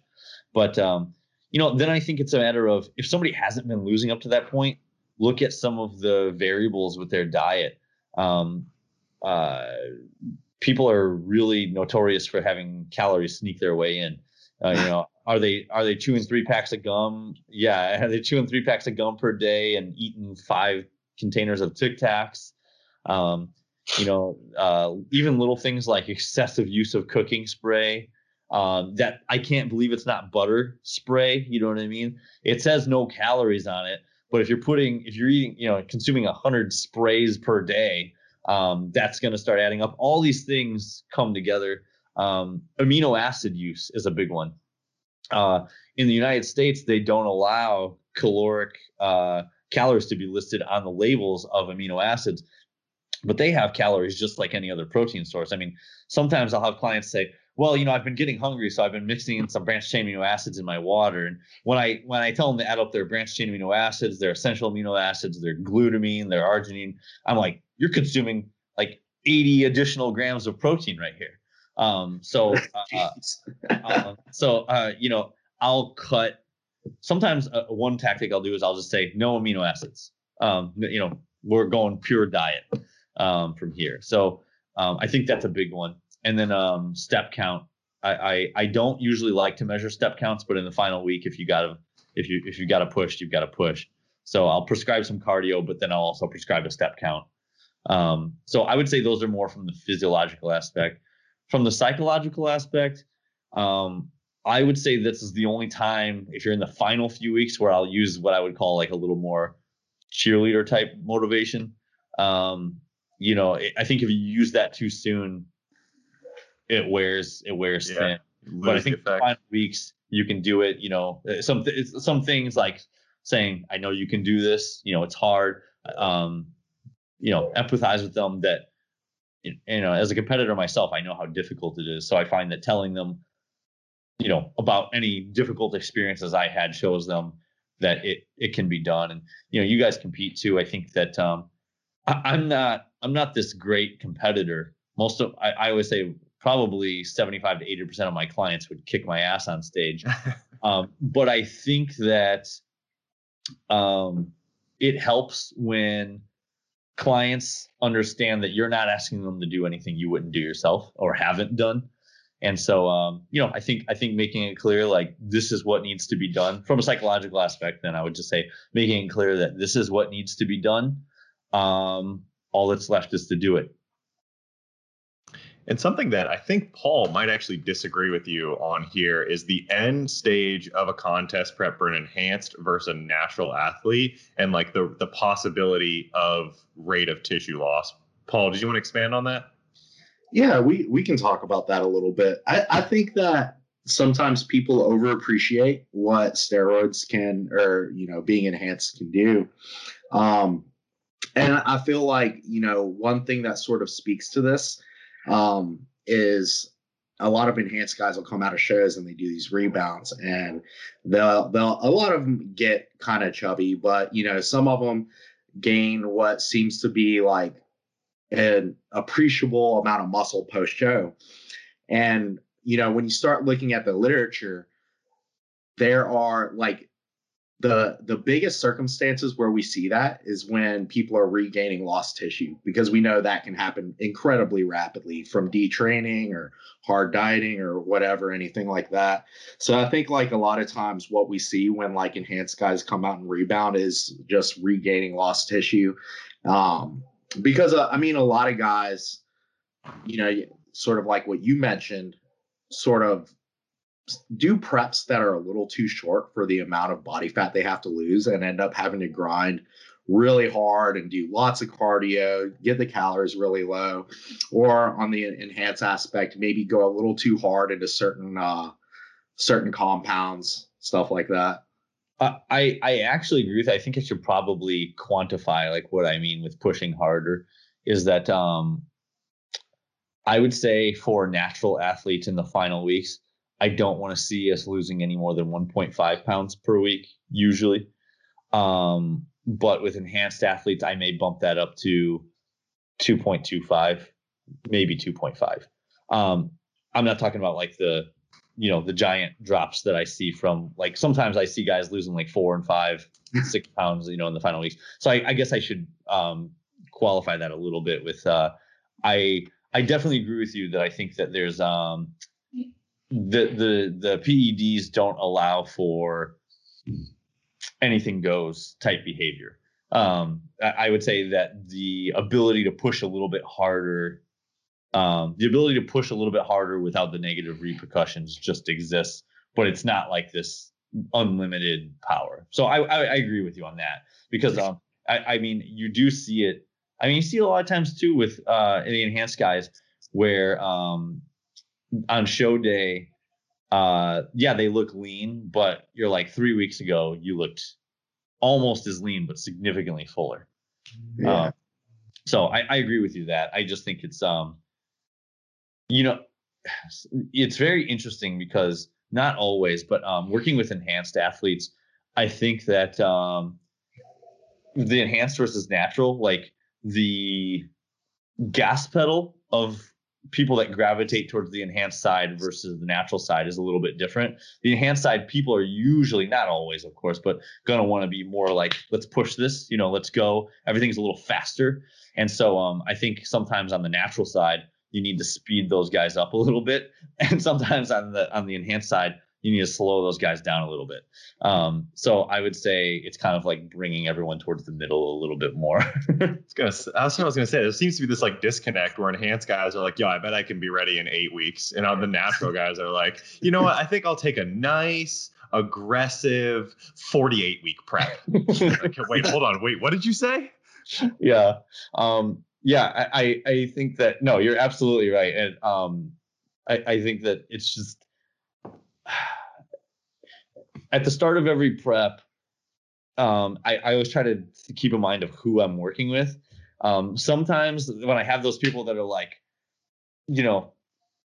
But um, you know, then I think it's a matter of if somebody hasn't been losing up to that point, look at some of the variables with their diet. Um, uh, people are really notorious for having calories sneak their way in. Uh, you know, are they are they chewing three packs of gum? Yeah, are they chewing three packs of gum per day and eating five containers of Tic Tacs? Um, you know, uh, even little things like excessive use of cooking spray, Um, that I can't believe it's not butter spray. You know what I mean? It says no calories on it, but if you're putting, if you're eating, you know, consuming a hundred sprays per day, um, that's going to start adding up. All these things come together. Um, amino acid use is a big one. Uh, in the United States, they don't allow caloric uh, calories to be listed on the labels of amino acids, but they have calories just like any other protein source. I mean, sometimes I'll have clients say, well, you know, I've been getting hungry, so I've been mixing in some branched chain amino acids in my water. And when I when I tell them to add up their branched chain amino acids, their essential amino acids, their glutamine, their arginine, I'm like, you're consuming like 80 additional grams of protein right here. Um, so, uh, uh, so uh, you know, I'll cut. Sometimes uh, one tactic I'll do is I'll just say no amino acids. Um, you know, we're going pure diet um, from here. So um, I think that's a big one and then um, step count. I, I, I don't usually like to measure step counts, but in the final week, if you gotta if you if you gotta push, you've got to push. So I'll prescribe some cardio, but then I'll also prescribe a step count. Um, so I would say those are more from the physiological aspect. From the psychological aspect, um, I would say this is the only time if you're in the final few weeks where I'll use what I would call like a little more cheerleader type motivation. Um, you know, I think if you use that too soon, it wears it wears yeah. thin. But I think the final weeks you can do it. You know, uh, some some things like saying, "I know you can do this." You know, it's hard. Um, you know, empathize with them that you know, as a competitor myself, I know how difficult it is. So I find that telling them, you know, about any difficult experiences I had shows them that it it can be done. And you know, you guys compete too. I think that um, I, am not I'm not this great competitor. Most of I, I always say probably 75 to 80% of my clients would kick my ass on stage. um, but I think that um, it helps when clients understand that you're not asking them to do anything you wouldn't do yourself or haven't done. And so, um, you know, I think I think making it clear like this is what needs to be done from a psychological aspect. Then I would just say making it clear that this is what needs to be done. Um, all that's left is to do it. And something that I think Paul might actually disagree with you on here is the end stage of a contest prep for an enhanced versus a natural athlete and like the the possibility of rate of tissue loss. Paul, did you want to expand on that? Yeah, we we can talk about that a little bit. I, I think that sometimes people overappreciate what steroids can or you know being enhanced can do. Um and I feel like, you know, one thing that sort of speaks to this um, is a lot of enhanced guys will come out of shows and they do these rebounds and they'll they'll a lot of them get kind of chubby but you know some of them gain what seems to be like an appreciable amount of muscle post show. And you know when you start looking at the literature there are like the the biggest circumstances where we see that is when people are regaining lost tissue because we know that can happen incredibly rapidly from detraining or hard dieting or whatever anything like that. So i think like a lot of times what we see when like enhanced guys come out and rebound is just regaining lost tissue. Um because uh, i mean a lot of guys you know sort of like what you mentioned sort of do preps that are a little too short for the amount of body fat they have to lose and end up having to grind really hard and do lots of cardio, get the calories really low, or on the enhance aspect, maybe go a little too hard into certain uh, certain compounds, stuff like that. I I actually agree with. I think I should probably quantify like what I mean with pushing harder. Is that um, I would say for natural athletes in the final weeks, I don't want to see us losing any more than 1.5 pounds per week, usually. Um, but with enhanced athletes, I may bump that up to 2.25, maybe 2.5. Um, I'm not talking about like the, you know, the giant drops that I see from like sometimes I see guys losing like four and five, six pounds, you know, in the final weeks. So I, I guess I should um, qualify that a little bit with. Uh, I I definitely agree with you that I think that there's um, the the the PEDs don't allow for anything goes type behavior. Um, I would say that the ability to push a little bit harder um, the ability to push a little bit harder without the negative repercussions just exists, but it's not like this unlimited power. So I, I, I agree with you on that because um, I, I mean you do see it. I mean you see a lot of times too with uh, the enhanced guys where um, on show day, uh, yeah they look lean, but you're like three weeks ago you looked almost as lean but significantly fuller. Yeah. Um, so I, I agree with you that I just think it's um you know it's very interesting because not always but um working with enhanced athletes I think that um the enhanced versus natural like the gas pedal of people that gravitate towards the enhanced side versus the natural side is a little bit different. The enhanced side people are usually not always, of course, but gonna want to be more like, let's push this, you know, let's go. Everything's a little faster. And so um, I think sometimes on the natural side, you need to speed those guys up a little bit. And sometimes on the on the enhanced side, you need to slow those guys down a little bit. Um, so I would say it's kind of like bringing everyone towards the middle a little bit more. Gonna, that's what I was gonna say. There seems to be this like disconnect where enhanced guys are like, "Yo, I bet I can be ready in eight weeks," and on the natural guys are like, "You know what? I think I'll take a nice, aggressive 48 week prep." Like, wait, hold on. Wait, what did you say? yeah um yeah I, I i think that no you're absolutely right and um i i think that it's just at the start of every prep um i i always try to keep in mind of who i'm working with. Um sometimes when i have those people that are like you know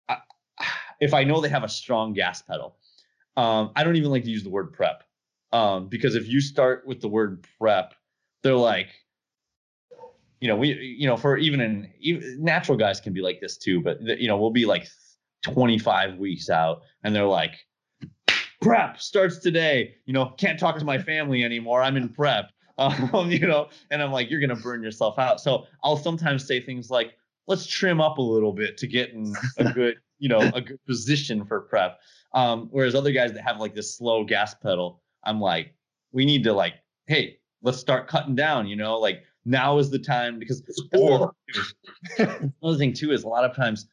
I, if i know they have a strong gas pedal um i don't even like to use the word prep. Um because if you start with the word prep they're like you know, we, you know, for even in even, natural guys can be like this too, but you know, we'll be like 25 weeks out and they're like, prep starts today, you know, can't talk to my family anymore. I'm in prep, um, you know, and I'm like, you're going to burn yourself out. So I'll sometimes say things like, let's trim up a little bit to get in a good, you know, a good position for prep. Um, whereas other guys that have like this slow gas pedal, I'm like, we need to like, hey, let's start cutting down, you know, like now is the time because Or- another thing too is a lot of times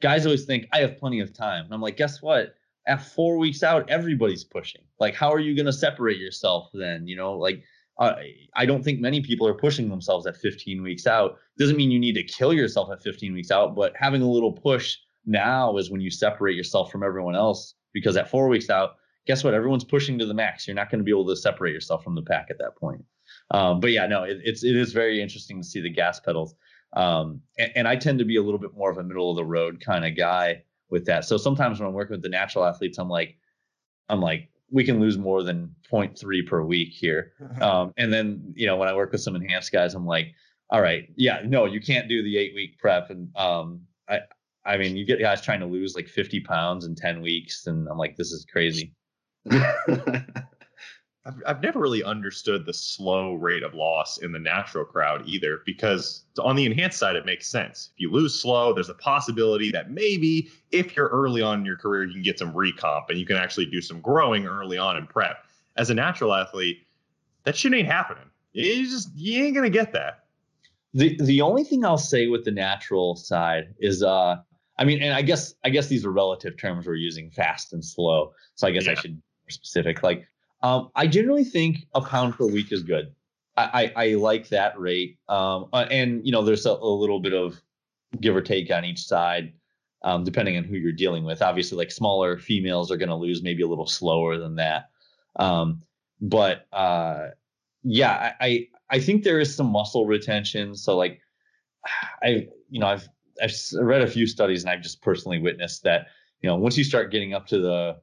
guys always think I have plenty of time. And I'm like, guess what? At four weeks out, everybody's pushing. Like, how are you going to separate yourself then? You know, like uh, I don't think many people are pushing themselves at 15 weeks out. Doesn't mean you need to kill yourself at 15 weeks out, but having a little push now is when you separate yourself from everyone else. Because at four weeks out, guess what? Everyone's pushing to the max. You're not going to be able to separate yourself from the pack at that point. Um, but yeah, no, it, it's it is very interesting to see the gas pedals. Um, and, and I tend to be a little bit more of a middle of the road kind of guy with that. So sometimes when I'm working with the natural athletes, I'm like, I'm like, we can lose more than 0.3 per week here. Um, and then you know when I work with some enhanced guys, I'm like, all right, yeah, no, you can't do the eight week prep. And um, I I mean, you get guys trying to lose like 50 pounds in 10 weeks, and I'm like, this is crazy. I've, I've never really understood the slow rate of loss in the natural crowd either, because on the enhanced side, it makes sense. If you lose slow, there's a possibility that maybe if you're early on in your career, you can get some recomp and you can actually do some growing early on in prep. As a natural athlete, that shit ain't happening. You just you ain't gonna get that. The the only thing I'll say with the natural side is uh I mean, and I guess I guess these are relative terms we're using, fast and slow. So I guess I should be more specific. Like, um, I generally think a pound per week is good. I I, I like that rate. Um, uh, and you know, there's a, a little bit of give or take on each side, um, depending on who you're dealing with. Obviously, like smaller females are going to lose maybe a little slower than that. Um, but uh, yeah, I, I I think there is some muscle retention. So like, I you know I've I've read a few studies and I've just personally witnessed that you know once you start getting up to the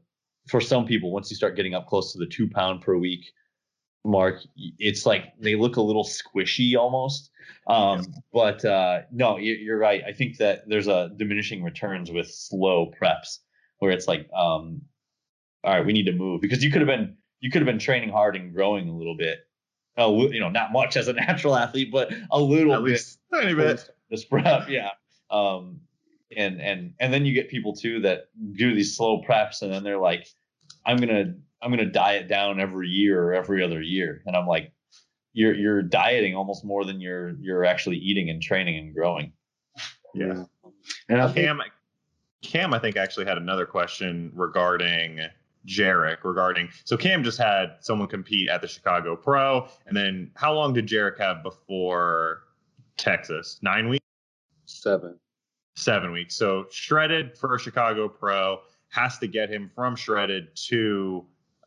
for some people once you start getting up close to the two pound per week mark it's like they look a little squishy almost. Um but uh no you- you're right. I think that there's a diminishing returns with slow preps where it's like um all right we need to move because you could have been you could have been training hard and growing a little bit you know not much as a natural athlete but a little At bit least tiny bit. this prep yeah. Um and and and then you get people too that do these slow preps and then they're like i'm gonna i'm gonna diet down every year or every other year and i'm like you're you're dieting almost more than you're you're actually eating and training and growing Yeah. And I think Cam, Cam, I think actually had another question regarding Jarek. Regarding so Cam just had someone compete at the Chicago Pro, and then how long did Jarek have before Texas? Nine weeks, Seven. seven weeks. So shredded for Chicago Pro has to get him from shredded to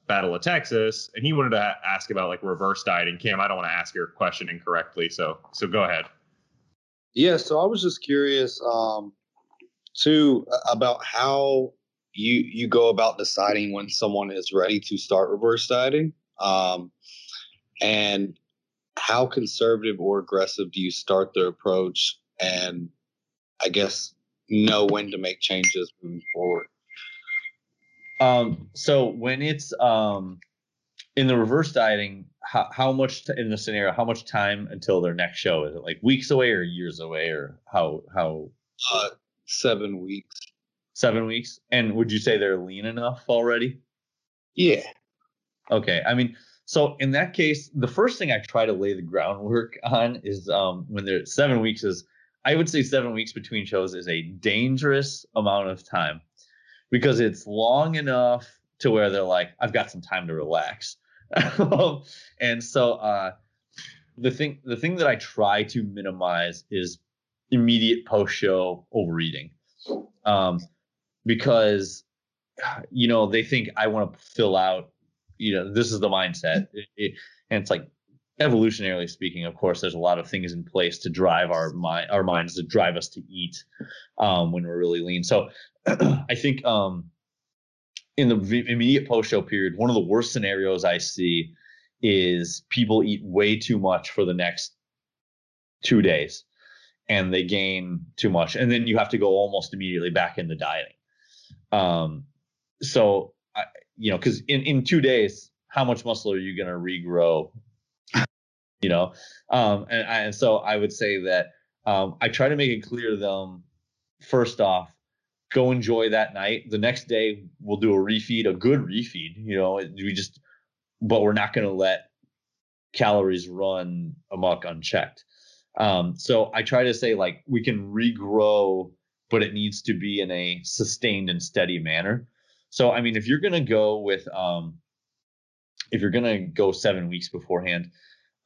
Battle of Texas, and he wanted to ask about like reverse dieting. Cam, I don't want to ask your question incorrectly, so so go ahead. Yeah, so I was just curious um too about how you you go about deciding when someone is ready to start reverse dieting. Um and how conservative or aggressive do you start the approach and I guess know when to make changes moving forward? Um, so when it's um in the reverse dieting, how, how much t- in the scenario, how much time until their next show? Is it like weeks away or years away or how how Uh 7 weeks. seven weeks? And would you say they're lean enough already? Yeah. Okay. I mean, so in that case, the first thing I try to lay the groundwork on is um when they're seven weeks is I would say seven weeks between shows is a dangerous amount of time because it's long enough to where they're like, I've got some time to relax. and so uh the thing the thing that I try to minimize is immediate post show overeating. Um because you know they think I want to fill out you know this is the mindset It- it- and it's like evolutionarily speaking of course there's a lot of things in place to drive our mind our minds to drive us to eat um, when we're really lean so i think um, in the immediate post show period one of the worst scenarios i see is people eat way too much for the next two days and they gain too much and then you have to go almost immediately back into dieting um, so I, you know, because in in two days, how much muscle are you going to regrow? You know, um, and, I, and so I would say that um, I try to make it clear to them. First off, go enjoy that night. The next day, we'll do a refeed, a good refeed. You know, we just, but we're not going to let calories run amok unchecked. Um, so I try to say like we can regrow, but it needs to be in a sustained and steady manner. So I mean, if you're gonna go with um, if you're gonna go seven weeks beforehand,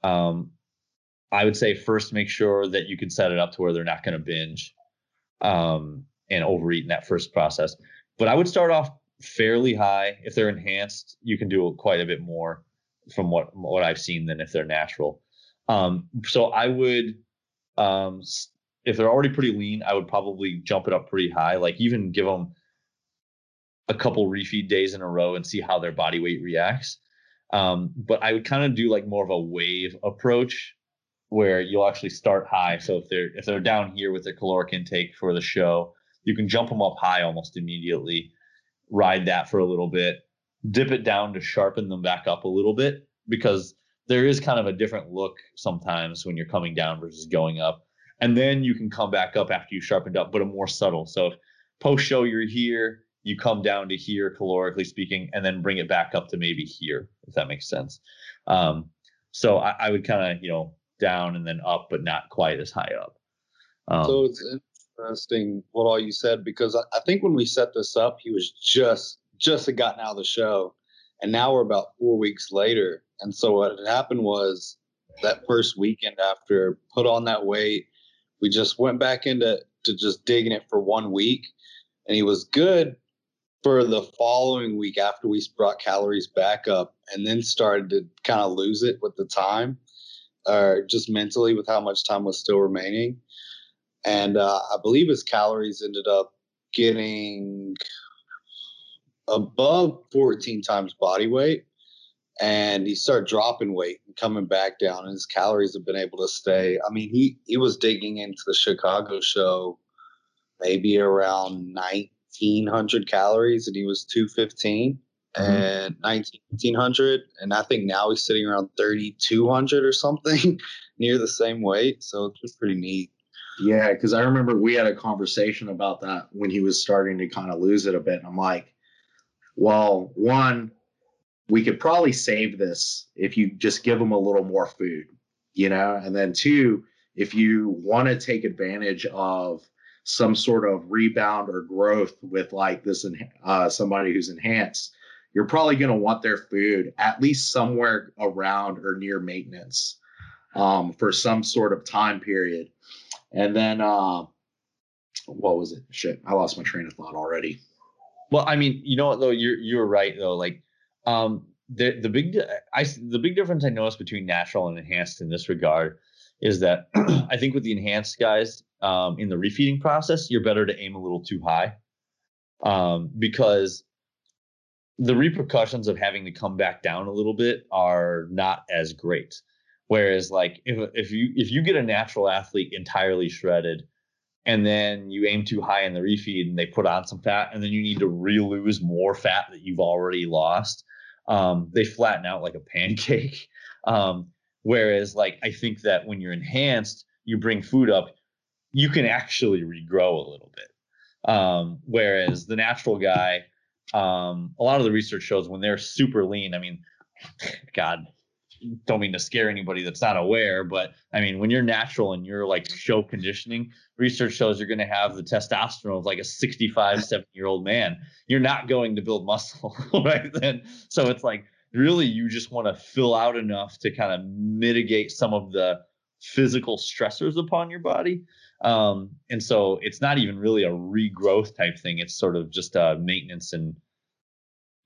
um, I would say first make sure that you can set it up to where they're not gonna binge, um, and overeat in that first process. But I would start off fairly high. If they're enhanced, you can do quite a bit more from what what I've seen than if they're natural. Um, so I would, um, if they're already pretty lean, I would probably jump it up pretty high. Like even give them a couple refeed days in a row and see how their body weight reacts. Um, but I would kind of do like more of a wave approach where you'll actually start high. So if they're if they're down here with their caloric intake for the show, you can jump them up high almost immediately, ride that for a little bit, dip it down to sharpen them back up a little bit because there is kind of a different look sometimes when you're coming down versus going up. And then you can come back up after you sharpened up, but a more subtle. So post show you're here, you come down to here calorically speaking, and then bring it back up to maybe here, if that makes sense. Um, so I, I would kind of, you know, down and then up, but not quite as high up. Um, So it's interesting what all you said because I, I think when we set this up, he was just just had gotten out of the show, and now we're about four weeks later. And so what had happened was that first weekend after put on that weight, we just went back into to just digging it for one week, and he was good for the following week after we brought calories back up, and then started to kind of lose it with the time, or just mentally with how much time was still remaining and uh, I believe his calories ended up getting above 14 times body weight. And he started dropping weight and coming back down, and his calories have been able to stay. I mean, he he was digging into the Chicago show, maybe around 1900 calories, and he was 215 mm-hmm. and 1900, and I think now he's sitting around 3200 or something, near the same weight. So it's just pretty neat. Yeah, because I remember we had a conversation about that when he was starting to kind of lose it a bit. And I'm like, well, one, we could probably save this if you just give him a little more food, you know? And then two, if you want to take advantage of some sort of rebound or growth with like this uh, somebody who's enhanced, you're probably going to want their food at least somewhere around or near maintenance um, for some sort of time period. And then, uh, what was it? Shit, I lost my train of thought already. Well, I mean, you know what though, you're you're right though. Like, um, the the big I the big difference I noticed between natural and enhanced in this regard is that I think with the enhanced guys um, in the refeeding process, you're better to aim a little too high um, because the repercussions of having to come back down a little bit are not as great. Whereas, like if if you if you get a natural athlete entirely shredded, and then you aim too high in the refeed and they put on some fat, and then you need to re-lose more fat that you've already lost, um, they flatten out like a pancake. Um, whereas, like I think that when you're enhanced, you bring food up, you can actually regrow a little bit. Um, whereas the natural guy, um, a lot of the research shows when they're super lean. I mean, God, don't mean to scare anybody that's not aware, but I mean, when you're natural and you're like show conditioning, research shows you're going to have the testosterone of like a 65, 70 year old man. You're not going to build muscle right then. So it's like really you just want to fill out enough to kind of mitigate some of the physical stressors upon your body. Um, and so it's not even really a regrowth type thing. It's sort of just a maintenance and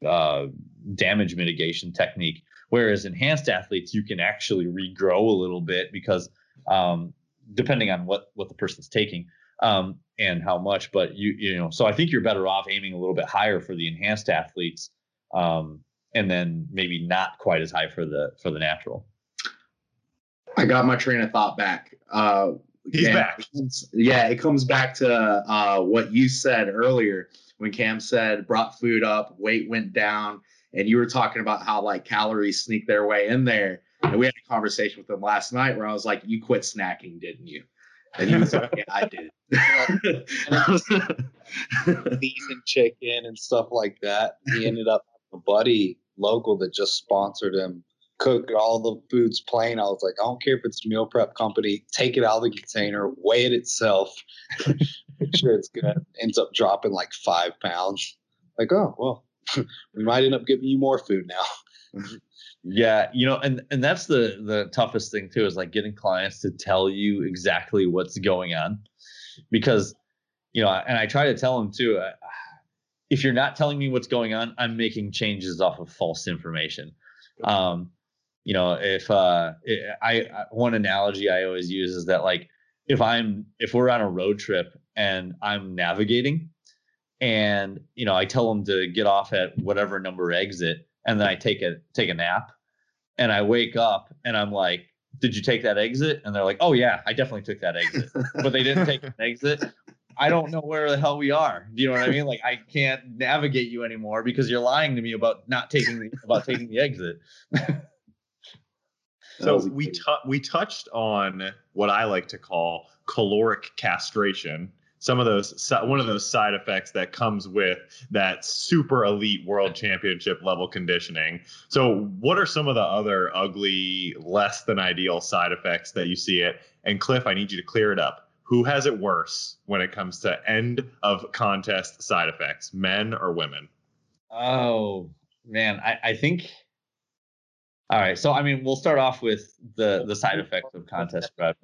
uh, damage mitigation technique. Whereas enhanced athletes, you can actually regrow a little bit because um, depending on what what the person's taking um, and how much. But you you know, so I think you're better off aiming a little bit higher for the enhanced athletes, um, and then maybe not quite as high for the for the natural. I got my train of thought back. Uh, He's yeah, back. Yeah, it comes back to uh, what you said earlier when Cam said brought food up, weight went down, and you were talking about how like calories sneak their way in there. And we had a conversation with him last night where I was like, "You quit snacking, didn't you?" And he was like, "Yeah, I did." beef and chicken and stuff like that. He ended up a buddy local that just sponsored him, cooked all the foods plain. I was like, I don't care if it's a meal prep company, take it out of the container, weigh it itself, make sure it's good. Ends up dropping like five pounds. Like, oh well, we might end up giving you more food now. Yeah, you know, and and that's the the toughest thing too is like getting clients to tell you exactly what's going on, because you know, and I try to tell them too. Uh, if you're not telling me what's going on, I'm making changes off of false information. Um, you know, if uh, I, I one analogy I always use is that like if I'm if we're on a road trip and I'm navigating, and you know I tell them to get off at whatever number exit and then I take a take a nap and I wake up and I'm like, did you take that exit? And they're like, oh yeah, I definitely took that exit, but they didn't take an exit. I don't know where the hell we are. Do you know what I mean? Like I can't navigate you anymore because you're lying to me about not taking the about taking the exit. so we t- we touched on what I like to call caloric castration some of those one of those side effects that comes with that super elite world championship level conditioning. So what are some of the other ugly less than ideal side effects that you see it? And cliff i need you to clear it up. Who has it worse when it comes to end of contest side effects men or women? Oh man i, I think all right so i mean we'll start off with the the side effects of contest prep.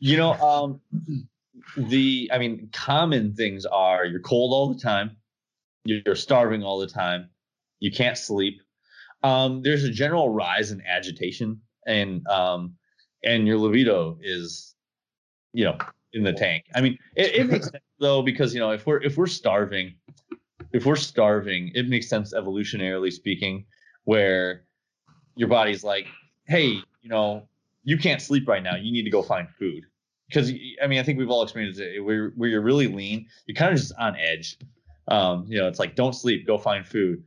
You know um the i mean common things are you're cold all the time you're starving all the time you can't sleep. Um, there's a general rise in agitation and um, and your libido is you know in the tank. I mean it, it makes sense though because you know if we're if we're starving if we're starving it makes sense evolutionarily speaking where your body's like hey you know you can't sleep right now you need to go find food because I mean I think we've all experienced it where, where you're really lean, you're kind of just on edge. Um, you know, it's like don't sleep, go find food.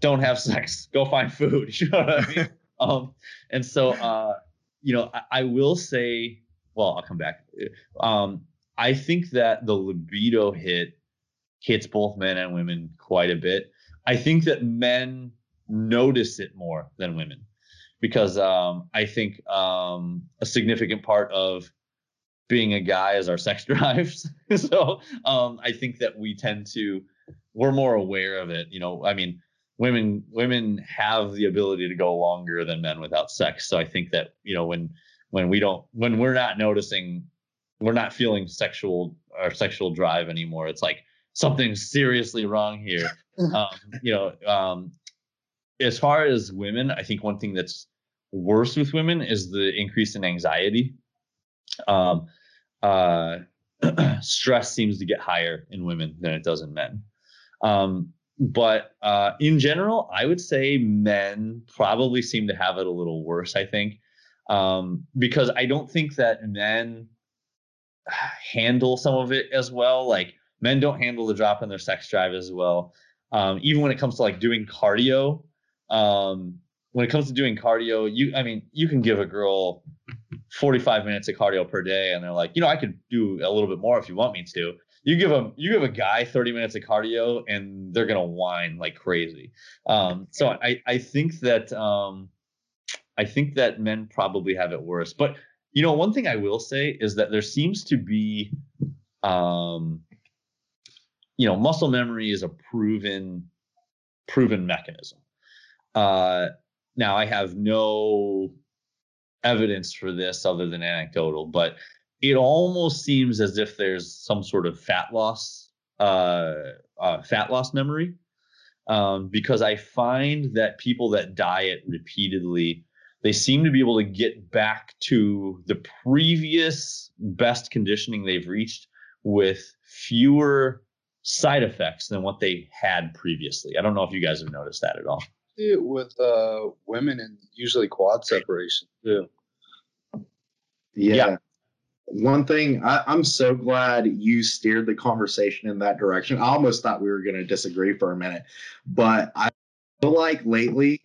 Don't have sex, go find food. You know what I mean? um, and so uh, you know, I, I, will say, well, I'll come back. Um, I think that the libido hit hits both men and women quite a bit. I think that men notice it more than women because um, I think um, a significant part of being a guy is our sex drives. so um, I think that we tend to we're more aware of it. You know, I mean, women women have the ability to go longer than men without sex. So I think that you know when when we don't when we're not noticing we're not feeling sexual or sexual drive anymore. It's like something's seriously wrong here. um, you know, um, as far as women, I think one thing that's worse with women is the increase in anxiety. Um, uh, stress seems to get higher in women than it does in men. Um, but uh, in general, I would say men probably seem to have it a little worse. I think um, because I don't think that men handle some of it as well. Like men don't handle the drop in their sex drive as well. Um, even when it comes to like doing cardio, um, when it comes to doing cardio, you, I mean, you can give a girl 45 minutes of cardio per day, and they're like, you know, I could do a little bit more if you want me to. You give a you give a guy 30 minutes of cardio, and they're gonna whine like crazy. Um, so I I think that um, I think that men probably have it worse. But you know, one thing I will say is that there seems to be, um, you know, muscle memory is a proven proven mechanism. Uh, now I have no evidence for this other than anecdotal, but it almost seems as if there's some sort of fat loss, uh, uh, fat loss memory, um, because I find that people that diet repeatedly, they seem to be able to get back to the previous best conditioning they've reached with fewer side effects than what they had previously. I don't know if you guys have noticed that at all see it with uh, women and usually quad separation too. Yeah. yeah. One thing I, I'm so glad you steered the conversation in that direction. I almost thought we were going to disagree for a minute, but I feel like lately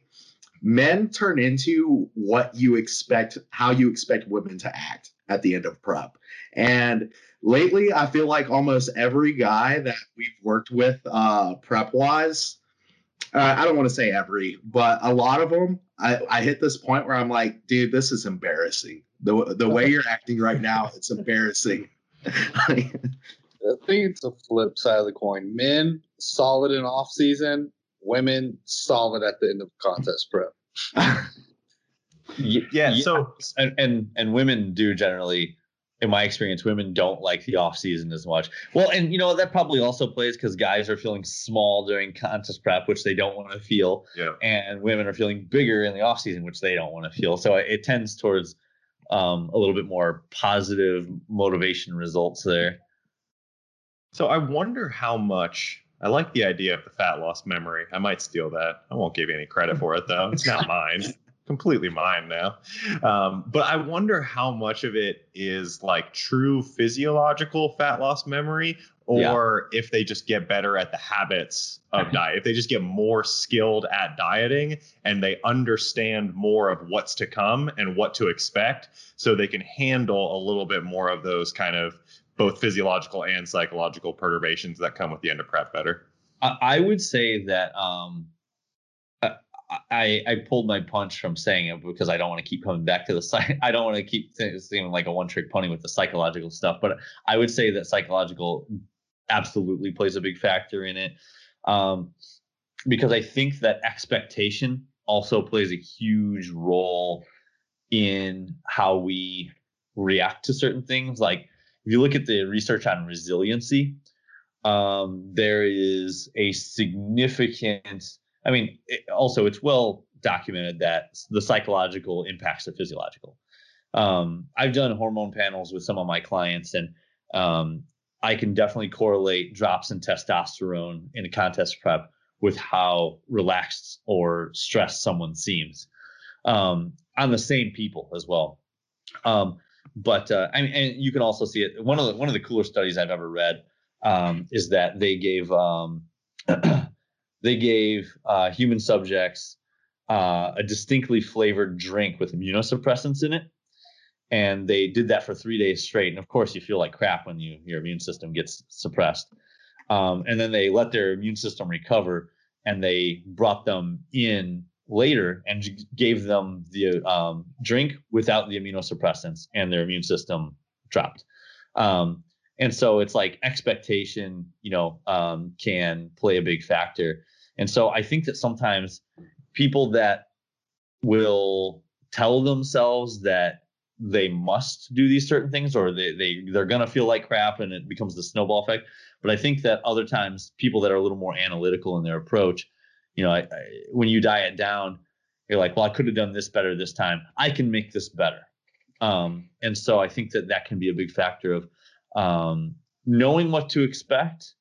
men turn into what you expect, how you expect women to act at the end of prep. And lately, I feel like almost every guy that we've worked with uh, prep wise uh, I don't want to say every, but a lot of them, I, I hit this point where I'm like, dude, this is embarrassing. The the way you're acting right now, it's embarrassing. I think it's a flip side of the coin. Men solid in off season, women solid at the end of contest prep. yeah, yeah, so and, and and women do generally in my experience, women don't like the off season as much. Well, and you know that probably also plays because guys are feeling small during contest prep, which they don't want to feel, yeah. and women are feeling bigger in the off season, which they don't want to feel. So it, tends towards um, a little bit more positive motivation results there. So I wonder how much. I like the idea of the fat loss memory. I might steal that. I won't give you any credit for it though. It's not mine completely mine now. Um, but I wonder how much of it is like true physiological fat loss memory or yeah. if they just get better at the habits of diet, if they just get more skilled at dieting and they understand more of what's to come and what to expect, so they can handle a little bit more of those kind of both physiological and psychological perturbations that come with the end of prep better. I would say that um, I, I pulled my punch from saying it because I don't want to keep coming back to the site. I don't want to keep seeming like a one trick pony with the psychological stuff, but I would say that psychological absolutely plays a big factor in it. Um, because I think that expectation also plays a huge role in how we react to certain things. Like if you look at the research on resiliency, um, there is a significant I mean, it, also it's well documented that the psychological impacts are physiological. Um, I've done hormone panels with some of my clients, and um, I can definitely correlate drops in testosterone in a contest prep with how relaxed or stressed someone seems um, on the same people as well. Um, but uh, I mean, and you can also see it. One of the one of the cooler studies I've ever read um, is that they gave um, they gave uh, human subjects uh, a distinctly flavored drink with immunosuppressants in it. And they did that for three days straight. And of course, you feel like crap when you, your immune system gets suppressed. Um, and then they let their immune system recover and they brought them in later and gave them the um, drink without the immunosuppressants, and their immune system dropped. Um, and so it's like expectation, you know, um, can play a big factor. And so I think that sometimes people that will tell themselves that they must do these certain things or they, they they're gonna feel like crap and it becomes the snowball effect. But i think that other times people that are a little more analytical in their approach you know I, I, when you diet down you're like well i could have done this better this time. I can make this better. Um, and so i think that that can be a big factor of um, knowing what to expect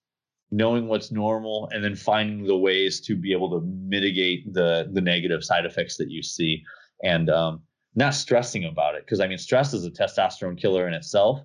knowing what's normal and then finding the ways to be able to mitigate the the negative side effects that you see and um, not stressing about it because I mean stress is a testosterone killer in itself.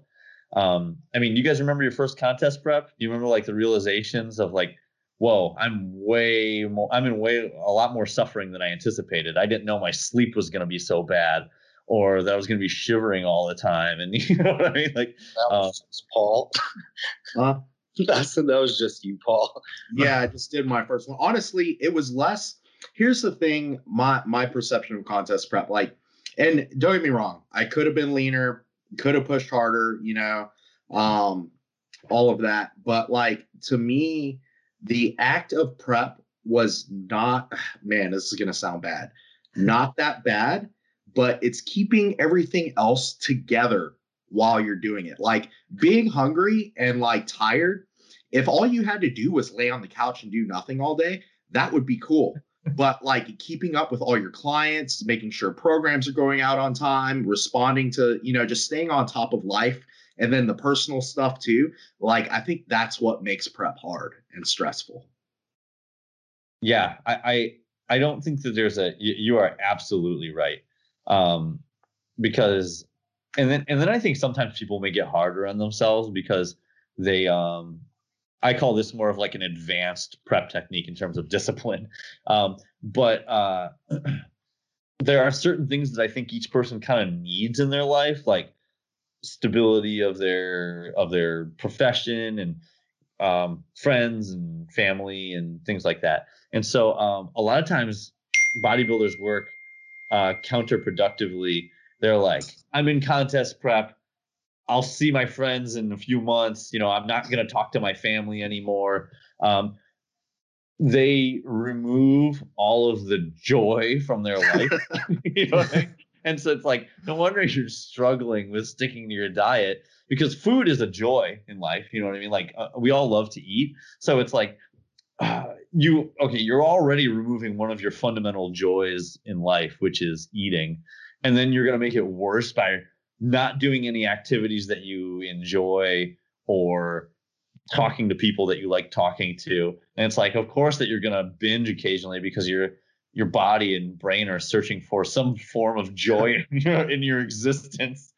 Um, I mean, you guys remember your first contest prep? Do you remember like the realizations of like, whoa, I'm way more, I'm in way a lot more suffering than I anticipated. I didn't know my sleep was going to be so bad, or that I was going to be shivering all the time, and you know what I mean? Like, that was uh, Paul. huh? That's that was just you, Paul. yeah, I just did my first one. Honestly, it was less. Here's the thing: my my perception of contest prep, like and don't get me wrong, I could have been leaner, could have pushed harder, you know, um, all of that. But like to me, the act of prep was not, man, this is gonna sound bad, not that bad, but it's keeping everything else together while you're doing it. Like being hungry and like tired, if all you had to do was lay on the couch and do nothing all day, that would be cool but like keeping up with all your clients, making sure programs are going out on time, responding to, you know, just staying on top of life and then the personal stuff too. Like I think that's what makes prep hard and stressful. Yeah, I I, I don't think that there's a you, you are absolutely right. Um because and then and then I think sometimes people may get harder on themselves because they um I call this more of like an advanced prep technique in terms of discipline. Um, but uh, there are certain things that I think each person kind of needs in their life, like stability of their of their profession and um, friends and family and things like that. And so um, a lot of times bodybuilders work uh, counterproductively. They're like, I'm in contest prep. I'll see my friends in a few months. You know, I'm not going to talk to my family anymore. Um, they remove all of the joy from their life. you know I mean? And so it's like, no wonder you're struggling with sticking to your diet because food is a joy in life. You know what I mean? Like, uh, we all love to eat. So it's like, you, okay, you're already removing one of your fundamental joys in life, which is eating. And then you're going to make it worse by not doing any activities that you enjoy or talking to people that you like talking to. And it's like, of course, that you're going to binge occasionally because your your body and brain are searching for some form of joy in your, in your existence.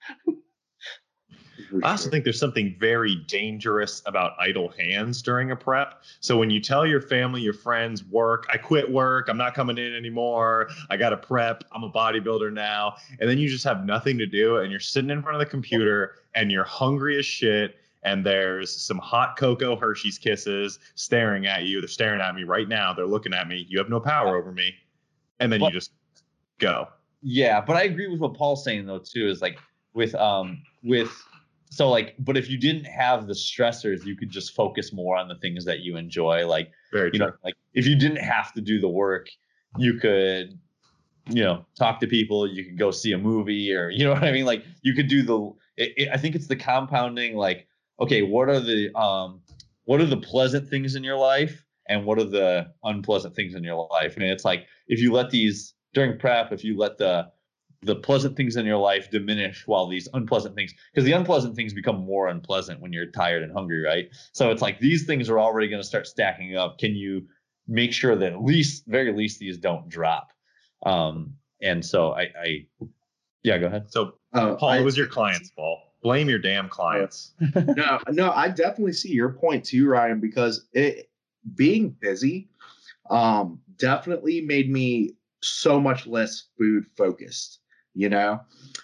I also think there's something very dangerous about idle hands during a prep. So when you tell your family, your friends, work, I quit work, I'm not coming in anymore, I got a prep, I'm a bodybuilder now, and then you just have nothing to do and you're sitting in front of the computer and you're hungry as shit and there's some hot cocoa Hershey's kisses staring at you. They're staring at me right now. They're looking at me. You have no power over me. And then but, you just go. Yeah, but I agree with what Paul's saying though too is like with um with so like but if you didn't have the stressors you could just focus more on the things that you enjoy like Very you true. know like if you didn't have to do the work you could you know talk to people you could go see a movie or you know what i mean like you could do the it, it, i think it's the compounding like okay what are the um what are the pleasant things in your life and what are the unpleasant things in your life and it's like if you let these during prep if you let the the pleasant things in your life diminish while these unpleasant things because the unpleasant things become more unpleasant when you're tired and hungry right? So it's like these things are already going to start stacking up. Can you make sure that at least very least these don't drop? Um and so i i yeah go ahead. So uh, paul I, it was your clients fault blame your damn clients. No no i definitely see your point too ryan because it being busy um definitely made me so much less food focused you know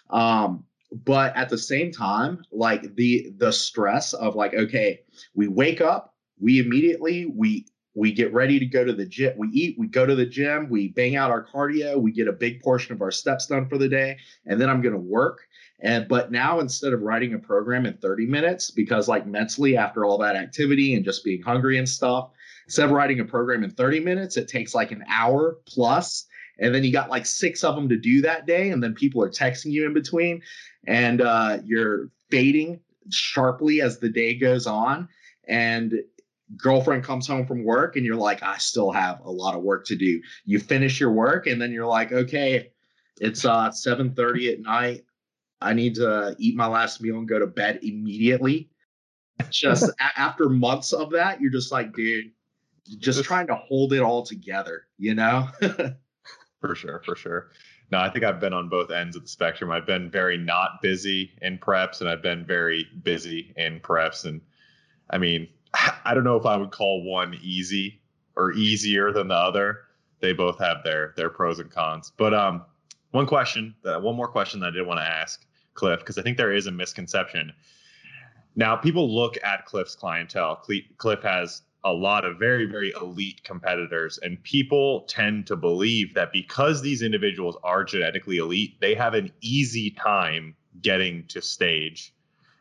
um but at the same time like the the stress of like okay we wake up we immediately we we get ready to go to the gym. We eat, we go to the gym, we bang out our cardio, we get a big portion of our steps done for the day, and then I'm going to work. And but now instead of writing a program in 30 minutes, because like mentally after all that activity and just being hungry and stuff, instead of writing a program in 30 minutes, it takes like an hour plus, And then you got like six of them to do that day, and then people are texting you in between, and uh, you're fading sharply as the day goes on. And girlfriend comes home from work and you're like i still have a lot of work to do. You finish your work and then you're like okay it's uh 7.30 at night. I need to eat my last meal and go to bed immediately. Just a- after months of that you're just like dude just trying to hold it all together you know for sure for sure no i think i've been on both ends of the spectrum i've been very not busy in preps and i've been very busy in preps and i mean I don't know if I would call one easy or easier than the other. They both have their their pros and cons. But um, one question, that one more question that I did want to ask Cliff because I think there is a misconception. Now, people look at Cliff's clientele. Cliff has a lot of very very elite competitors, and people tend to believe that because these individuals are genetically elite, they have an easy time getting to stage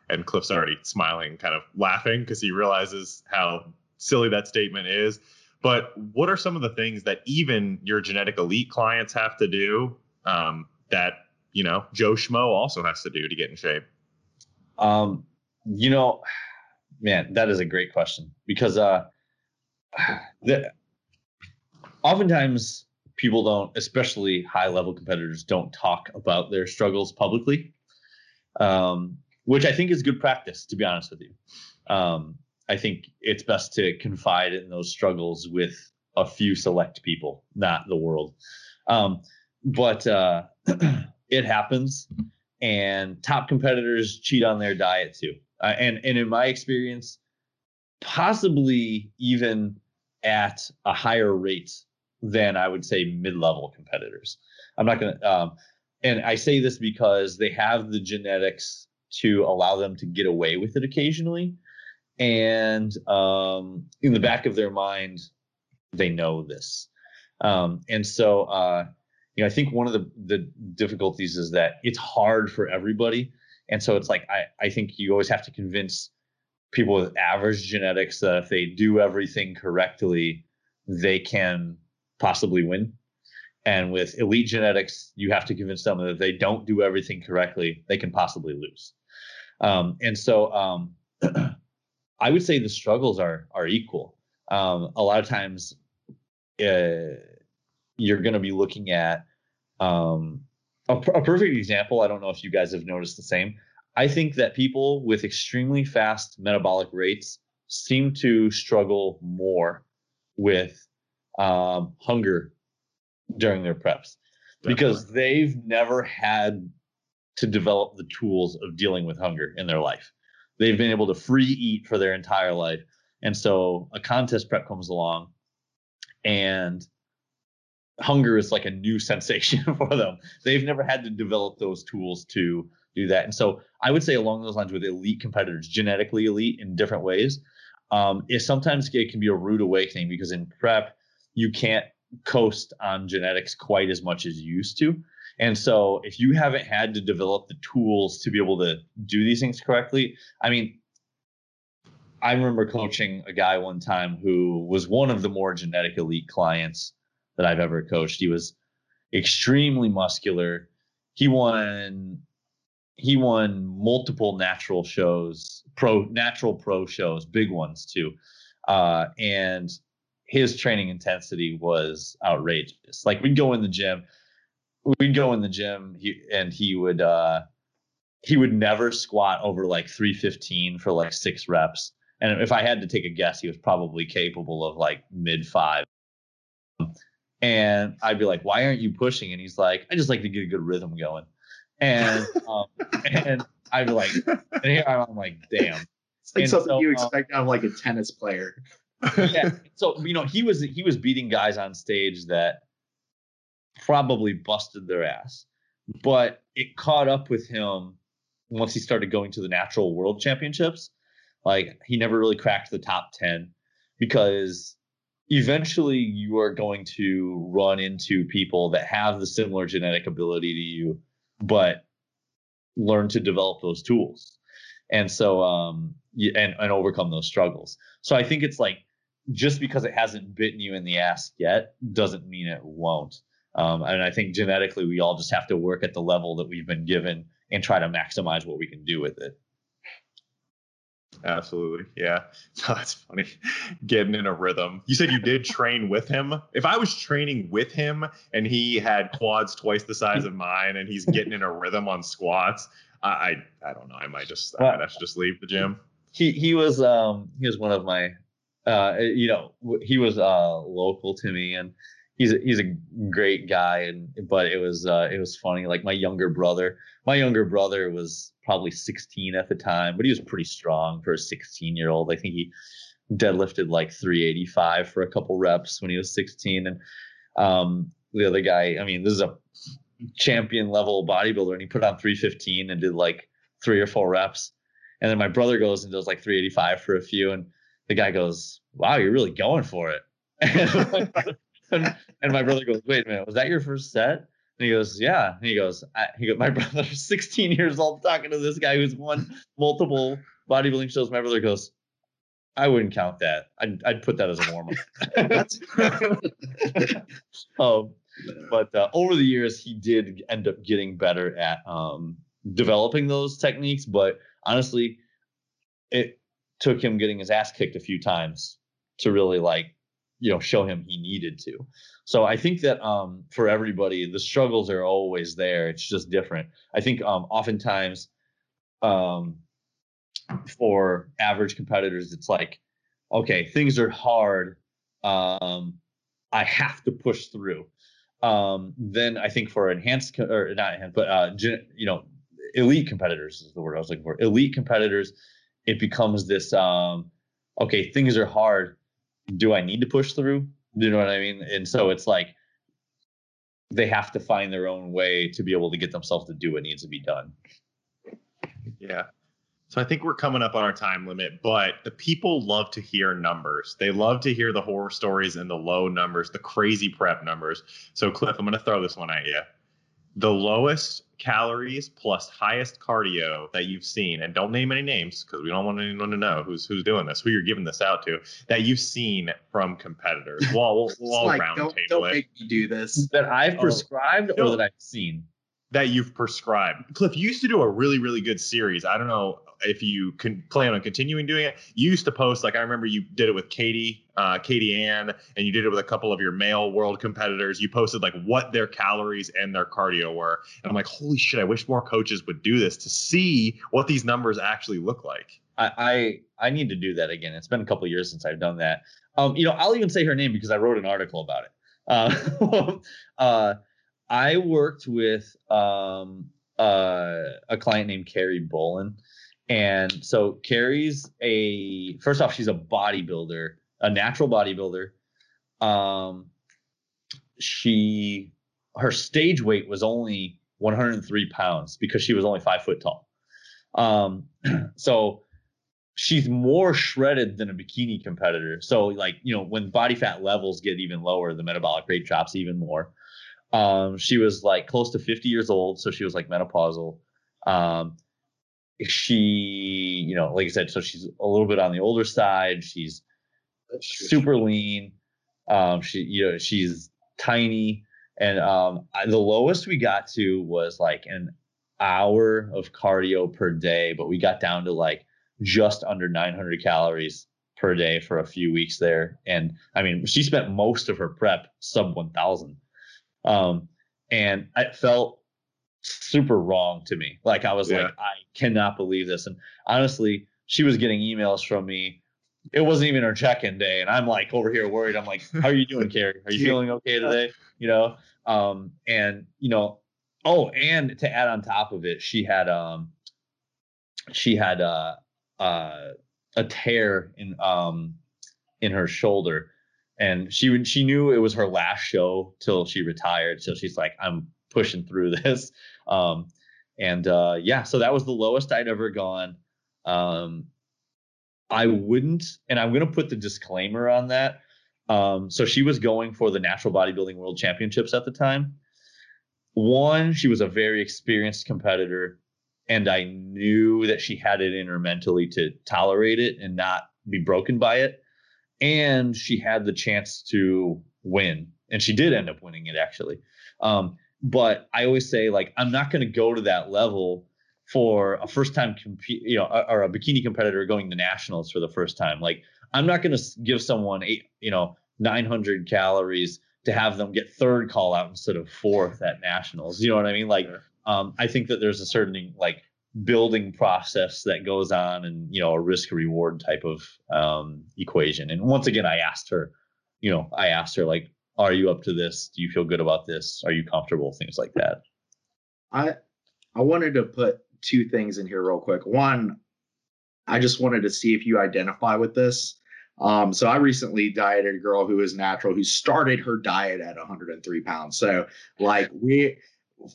and Cliff's already smiling, kind of laughing because he realizes how silly that statement is. But what are some of the things that even your genetic elite clients have to do um, that you know Joe Schmo also has to do to get in shape? Um, you know, man, that is a great question because uh, the, oftentimes people don't, especially high level competitors, don't talk about their struggles publicly. Um, which I think is good practice, to be honest with you. Um, I think it's best to confide in those struggles with a few select people, not the world. Um, but uh, it happens, and top competitors cheat on their diet too. Uh, and and in my experience, possibly even at a higher rate than I would say mid-level competitors. I'm not gonna. Um, and I say this because they have the genetics to allow them to get away with it occasionally. And um, in the back of their mind, they know this. Um, and so, uh, you know, I think one of the, the difficulties is that it's hard for everybody. And so it's like, I, I think you always have to convince people with average genetics that if they do everything correctly, they can possibly win. And with elite genetics, you have to convince them that if they don't do everything correctly, they can possibly lose. Um, and so um, I would say the struggles are are equal. Um, a lot of times, uh, you're going to be looking at um, a, a perfect example. I don't know if you guys have noticed the same. I think that people with extremely fast metabolic rates seem to struggle more with um, hunger during their preps Definitely. because they've never had to develop the tools of dealing with hunger in their life. They've been able to free eat for their entire life. And so a contest prep comes along and hunger is like a new sensation for them. They've never had to develop those tools to do that. And so I would say along those lines with elite competitors, genetically elite in different ways, um, is sometimes it can be a rude awakening because in prep, you can't coast on genetics quite as much as you used to. And so if you haven't had to develop the tools to be able to do these things correctly, I mean, I remember coaching a guy one time who was one of the more genetic elite clients that I've ever coached. He was extremely muscular. He won he won multiple natural shows, pro natural pro shows, big ones too. Uh, and his training intensity was outrageous. Like we'd go in the gym, we'd go in the gym he, and he would uh he would never squat over like 315 for like six reps and if i had to take a guess he was probably capable of like mid five and i'd be like why aren't you pushing and he's like i just like to get a good rhythm going and um and i'd be like and here i'm like damn it's like and something so, you um, expect um, out of like a tennis player yeah so you know he was he was beating guys on stage that probably busted their ass. But it caught up with him once he started going to the natural world championships. Like he never really cracked the top 10 because eventually you are going to run into people that have the similar genetic ability to you, but learn to develop those tools. And so, um, and, and overcome those struggles. So I think it's like, just because it hasn't bitten you in the ass yet doesn't mean it won't. Um, and I think genetically, we all just have to work at the level that we've been given and try to maximize what we can do with it. Absolutely. Yeah. That's funny. Getting in a rhythm. You said you did train with him. If I was training with him and he had quads twice the size of mine and he's getting in a rhythm on squats, I I, I don't know. I might just I might have to just leave the gym. He he was um he was one of my uh you know he was uh local to me and he's a, he's a great guy and but it was uh it was funny like my younger brother my younger brother was probably 16 at the time but he was pretty strong for a 16 year old i think he deadlifted like 385 for a couple reps when he was 16 and um the other guy i mean this is a champion level bodybuilder and he put on 315 and did like three or four reps and then my brother goes and does like 385 for a few and the guy goes wow you're really going for it and, and my brother goes, "Wait a minute, was that your first set?" And he goes, "Yeah." And he goes, I, "He goes, my brother's 16 years old, talking to this guy who's won multiple bodybuilding shows." My brother goes, "I wouldn't count that. I'd, I'd put that as a warm up." um, but uh, over the years, he did end up getting better at um, developing those techniques. But honestly, it took him getting his ass kicked a few times to really like you know show him he needed to. So i think that um for everybody the struggles are always there. It's just different. I think um oftentimes um for average competitors it's like okay things are hard um i have to push through. Um then i think for enhanced or not enhanced but uh you know elite competitors is the word i was looking for. Elite competitors it becomes this um okay things are hard do I need to push through? You know what I mean? And so it's like they have to find their own way to be able to get themselves to do what needs to be done. Yeah. So I think we're coming up on our time limit, but the people love to hear numbers. They love to hear the horror stories and the low numbers, the crazy prep numbers. So Cliff, I'm going to throw this one at you. The lowest calories plus highest cardio that you've seen, and don't name any names because we don't want anyone to know who's who's doing this, who you're giving this out to, that you've seen from competitors. Well, we'll, we'll all like, round don't, table don't it. make me do this. That I've Oh. prescribed No. or that I've seen. that you've prescribed. Cliff, you used to do a really, really good series. I don't know if you can plan on continuing doing it. You used to post, like I remember you did it with Katie, uh, Katie Ann, and you did it with a couple of your male world competitors. You posted like what their calories and their cardio were. And I'm like, holy shit, I wish more coaches would do this to see what these numbers actually look like. I, I I need to do that again. It's been a couple years since I've done that. Um, you know, I'll even say her name because I wrote an article about it. Uh, uh, I worked with um, uh, a client named Carrie Bolin, and so Carrie's a first off, she's a bodybuilder, a natural bodybuilder. Um, she her stage weight was only 103 pounds because she was only five foot tall. Um, so she's more shredded than a bikini competitor. So like, you know, when body fat levels get even lower, the metabolic rate drops even more. Um, she was like close to 50 years old, so she was like menopausal. Um, she, you know, like I said, so she's a little bit on the older side. She's super lean. Um, she, you know, she's tiny, and um, I- the lowest we got to was like an hour of cardio per day, but we got down to like just under 900 calories per day for a few weeks there. And I mean, she spent most of her prep sub 1000. Um, and it felt super wrong to me. Like I was Yeah. like, I cannot believe this. And honestly, she was getting emails from me. It wasn't even her check-in day, and I'm like over here worried. I'm like, "How are you doing, Carrie? Are you feeling okay today?" You know. Um, and you know, oh, and to add on top of it, she had um, she had uh, uh, a tear in um, in her shoulder, and she she knew it was her last show till she retired. So she's like, I'm pushing through this. Um, and uh, yeah, so that was the lowest I'd ever gone. Um, I wouldn't, and I'm gonna put the disclaimer on that. Um, so she was going for the natural bodybuilding world championships at the time. One, she was a very experienced competitor, and I knew that she had it in her mentally to tolerate it and not be broken by it. And she had the chance to win, and she did end up winning it actually. Um, but I always say like I'm not going to go to that level for a first time compete, you know, or a bikini competitor going to nationals for the first time. Like I'm not going to give someone eight, you know, 900 calories to have them get third call out instead of fourth at nationals. You know what I mean? Like, um, I think that there's a certain like building process that goes on and, you know, a risk reward type of um, equation. And once again, I asked her, you know, I asked her like, are you up to this? Do you feel good about this? Are you comfortable? Things like that. I I wanted to put two things in here real quick. One, I just wanted to see if you identify with this. Um, so I recently dieted a girl who is natural who started her diet at 103 pounds. So like we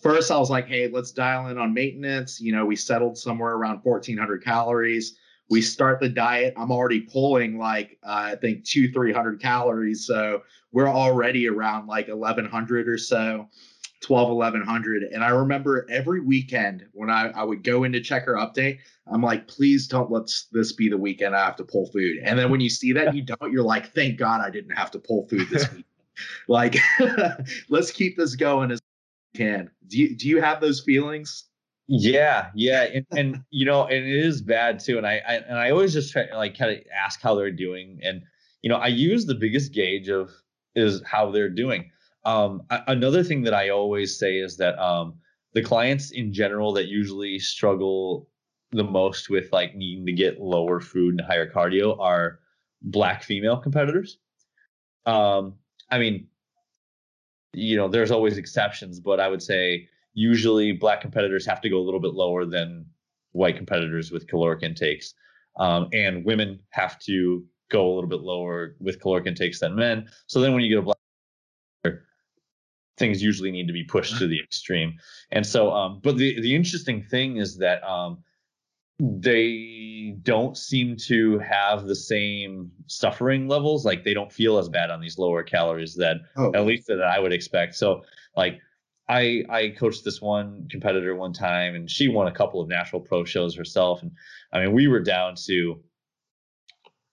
first I was like, hey, let's dial in on maintenance. You know, we settled somewhere around 1400 calories. We start the diet. I'm already pulling like uh, I think two, 300 calories. So we're already around like 1100 or so. 12 1100 and i remember every weekend when I, I would go into checker update i'm like please don't let this be the weekend i have to pull food and then when you see that you don't you're like thank god i didn't have to pull food this week like let's keep this going as we can do you do you have those feelings yeah yeah and, and you know and it is bad too and I, I and i always just try like kind of ask how they're doing and you know i use the biggest gauge of is how they're doing um, another thing that I always say is that um, the clients in general that usually struggle the most with like needing to get lower food and higher cardio are black female competitors. Um, I mean, you know, there's always exceptions, but I would say usually black competitors have to go a little bit lower than white competitors with caloric intakes. Um, and women have to go a little bit lower with caloric intakes than men. So then when you get a black things usually need to be pushed to the extreme. And so, um, but the the interesting thing is that um, they don't seem to have the same suffering levels. Like they don't feel as bad on these lower calories that oh. at least that I would expect. So, like. I I coached this one competitor one time and she won a couple of national pro shows herself and I mean we were down to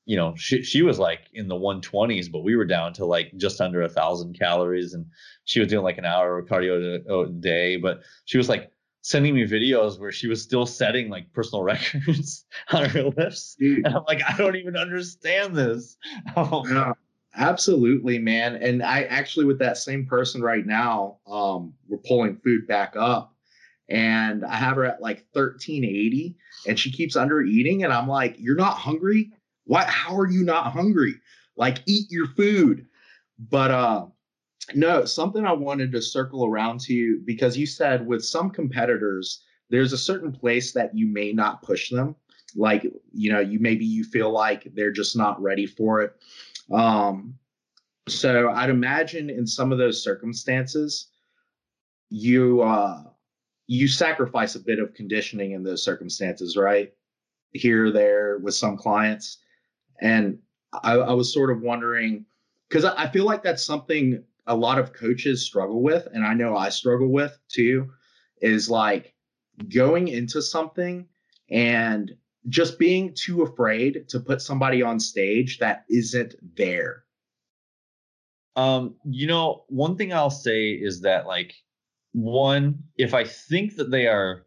you know, she she was like in the 120s, but we were down to like just under a thousand calories, and she was doing like an hour of cardio a, day. But she was like sending me videos where she was still setting like personal records on her lifts, and I'm like, I don't even understand this. yeah, absolutely, man. And I actually with that same person right now, um, we're pulling food back up, and I have her at like 1380, and she keeps under eating, and I'm like, you're not hungry What? how are you not hungry? Like eat your food. But uh no, something I wanted to circle around to you because you said with some competitors, there's a certain place that you may not push them. Like, you know, you maybe you feel like they're just not ready for it. Um, so I'd imagine in some of those circumstances, you uh you sacrifice a bit of conditioning in those circumstances, right? Here, there with some clients. And I, I was sort of wondering because I, I feel like that's something a lot of coaches struggle with, and I know I struggle with too, is like going into something and just being too afraid to put somebody on stage that isn't there. Um, you know, one thing I'll say is that like one, if I think that they are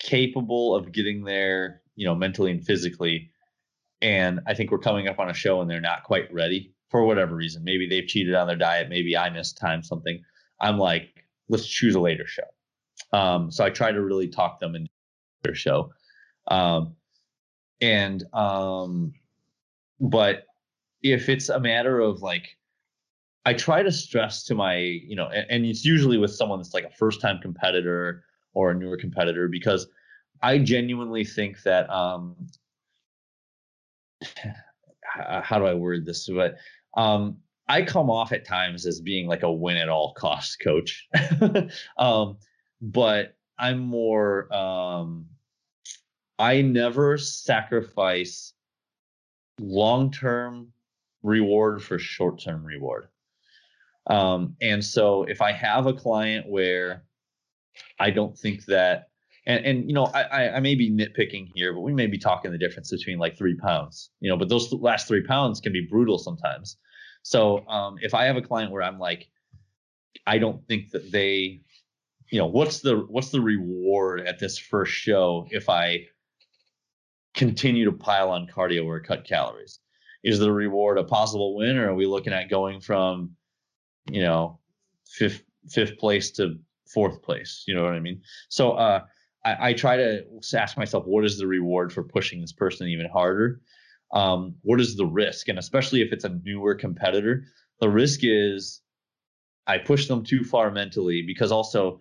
capable of getting there, you know, mentally and physically, and I think we're coming up on a show and they're not quite ready for whatever reason. Maybe they've cheated on their diet. Maybe I missed time, something. I'm like, let's choose a later show. Um, so I try to really talk them into their show. Um, and, um, but if it's a matter of like, I try to stress to my, you know, and, and it's usually with someone that's like a first time competitor or a newer competitor because I genuinely think that um, how do I word this? But um, I come off at times as being like a win at all costs coach. um, but I'm more, um, I never sacrifice long term reward for short term reward. Um, and so if I have a client where I don't think that, and, and you know, I, I, may be nitpicking here, but we may be talking the difference between like three pounds, you know, but those last three pounds can be brutal sometimes. So um, if I have a client where I'm like, I don't think that they, you know, what's the what's the reward at this first show if I continue to pile on cardio or cut calories? Is the reward a possible win, or are we looking at going from, you know, fifth fifth place to fourth place? You know what I mean? So uh, I, I try to ask myself, what is the reward for pushing this person even harder? Um, what is the risk? And especially if it's a newer competitor, the risk is I push them too far mentally because also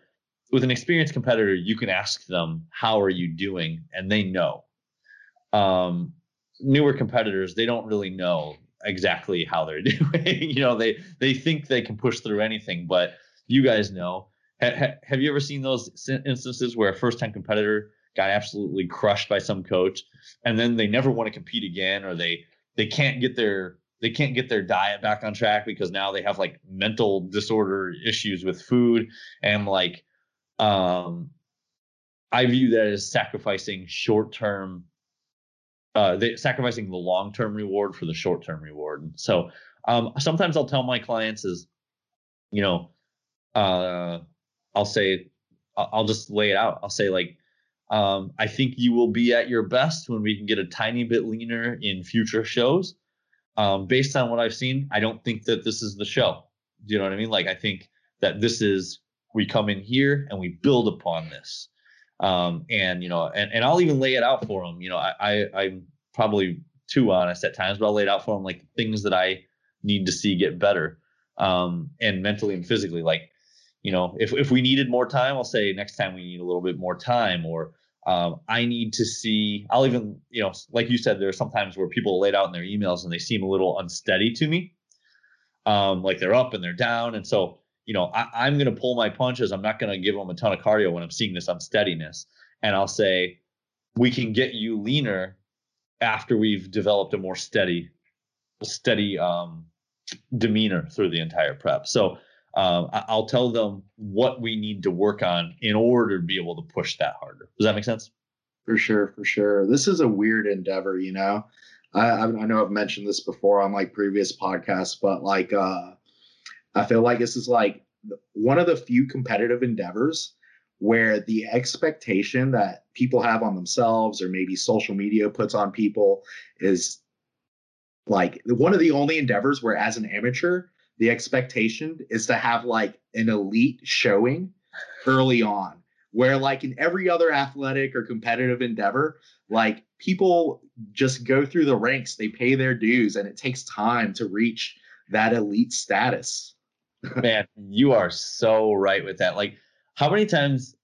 with an experienced competitor, you can ask them, How are you doing? And they know. Um, newer competitors, they don't really know exactly how they're doing. you know, they they think they can push through anything, but you guys know. Ha- have you ever seen those instances where a first time competitor got absolutely crushed by some coach and then they never want to compete again or they they can't get their they can't get their diet back on track because now they have like mental disorder issues with food and like um i view that as sacrificing short term uh sacrificing the long term reward for the short term reward so um sometimes i'll tell my clients is you know uh i'll say i'll just lay it out i'll say like um, I think you will be at your best when we can get a tiny bit leaner in future shows um, based on what I've seen, I don't think that this is the show. Do you know what I mean? Like I think that this is we come in here and we build upon this. Um, and you know, and, and I'll even lay it out for them. You know, I, I I'm probably too honest at times, but I'll lay it out for them like things that I need to see get better. Um, and mentally and physically, like, you know, if if we needed more time, I'll say next time we need a little bit more time, or um, I need to see, I'll even, you know, like you said, there are sometimes where people lay it out in their emails and they seem a little unsteady to me. Um, like they're up and they're down. And so, you know, I, am going to pull my punches. I'm not going to give them a ton of cardio when I'm seeing this unsteadiness. And I'll say, we can get you leaner after we've developed a more steady, steady um, demeanor through the entire prep. So um, I'll tell them what we need to work on in order to be able to push that harder. Does that make sense? For sure, for sure. This is a weird endeavor, you know. I, I know I've mentioned this before on like previous podcasts, but like uh, I feel like this is like one of the few competitive endeavors where the expectation that people have on themselves or maybe social media puts on people is like one of the only endeavors where as an amateur the expectation is to have like an elite showing early on where like in every other athletic or competitive endeavor like people just go through the ranks they pay their dues and it takes time to reach that elite status man you are so right with that like how many times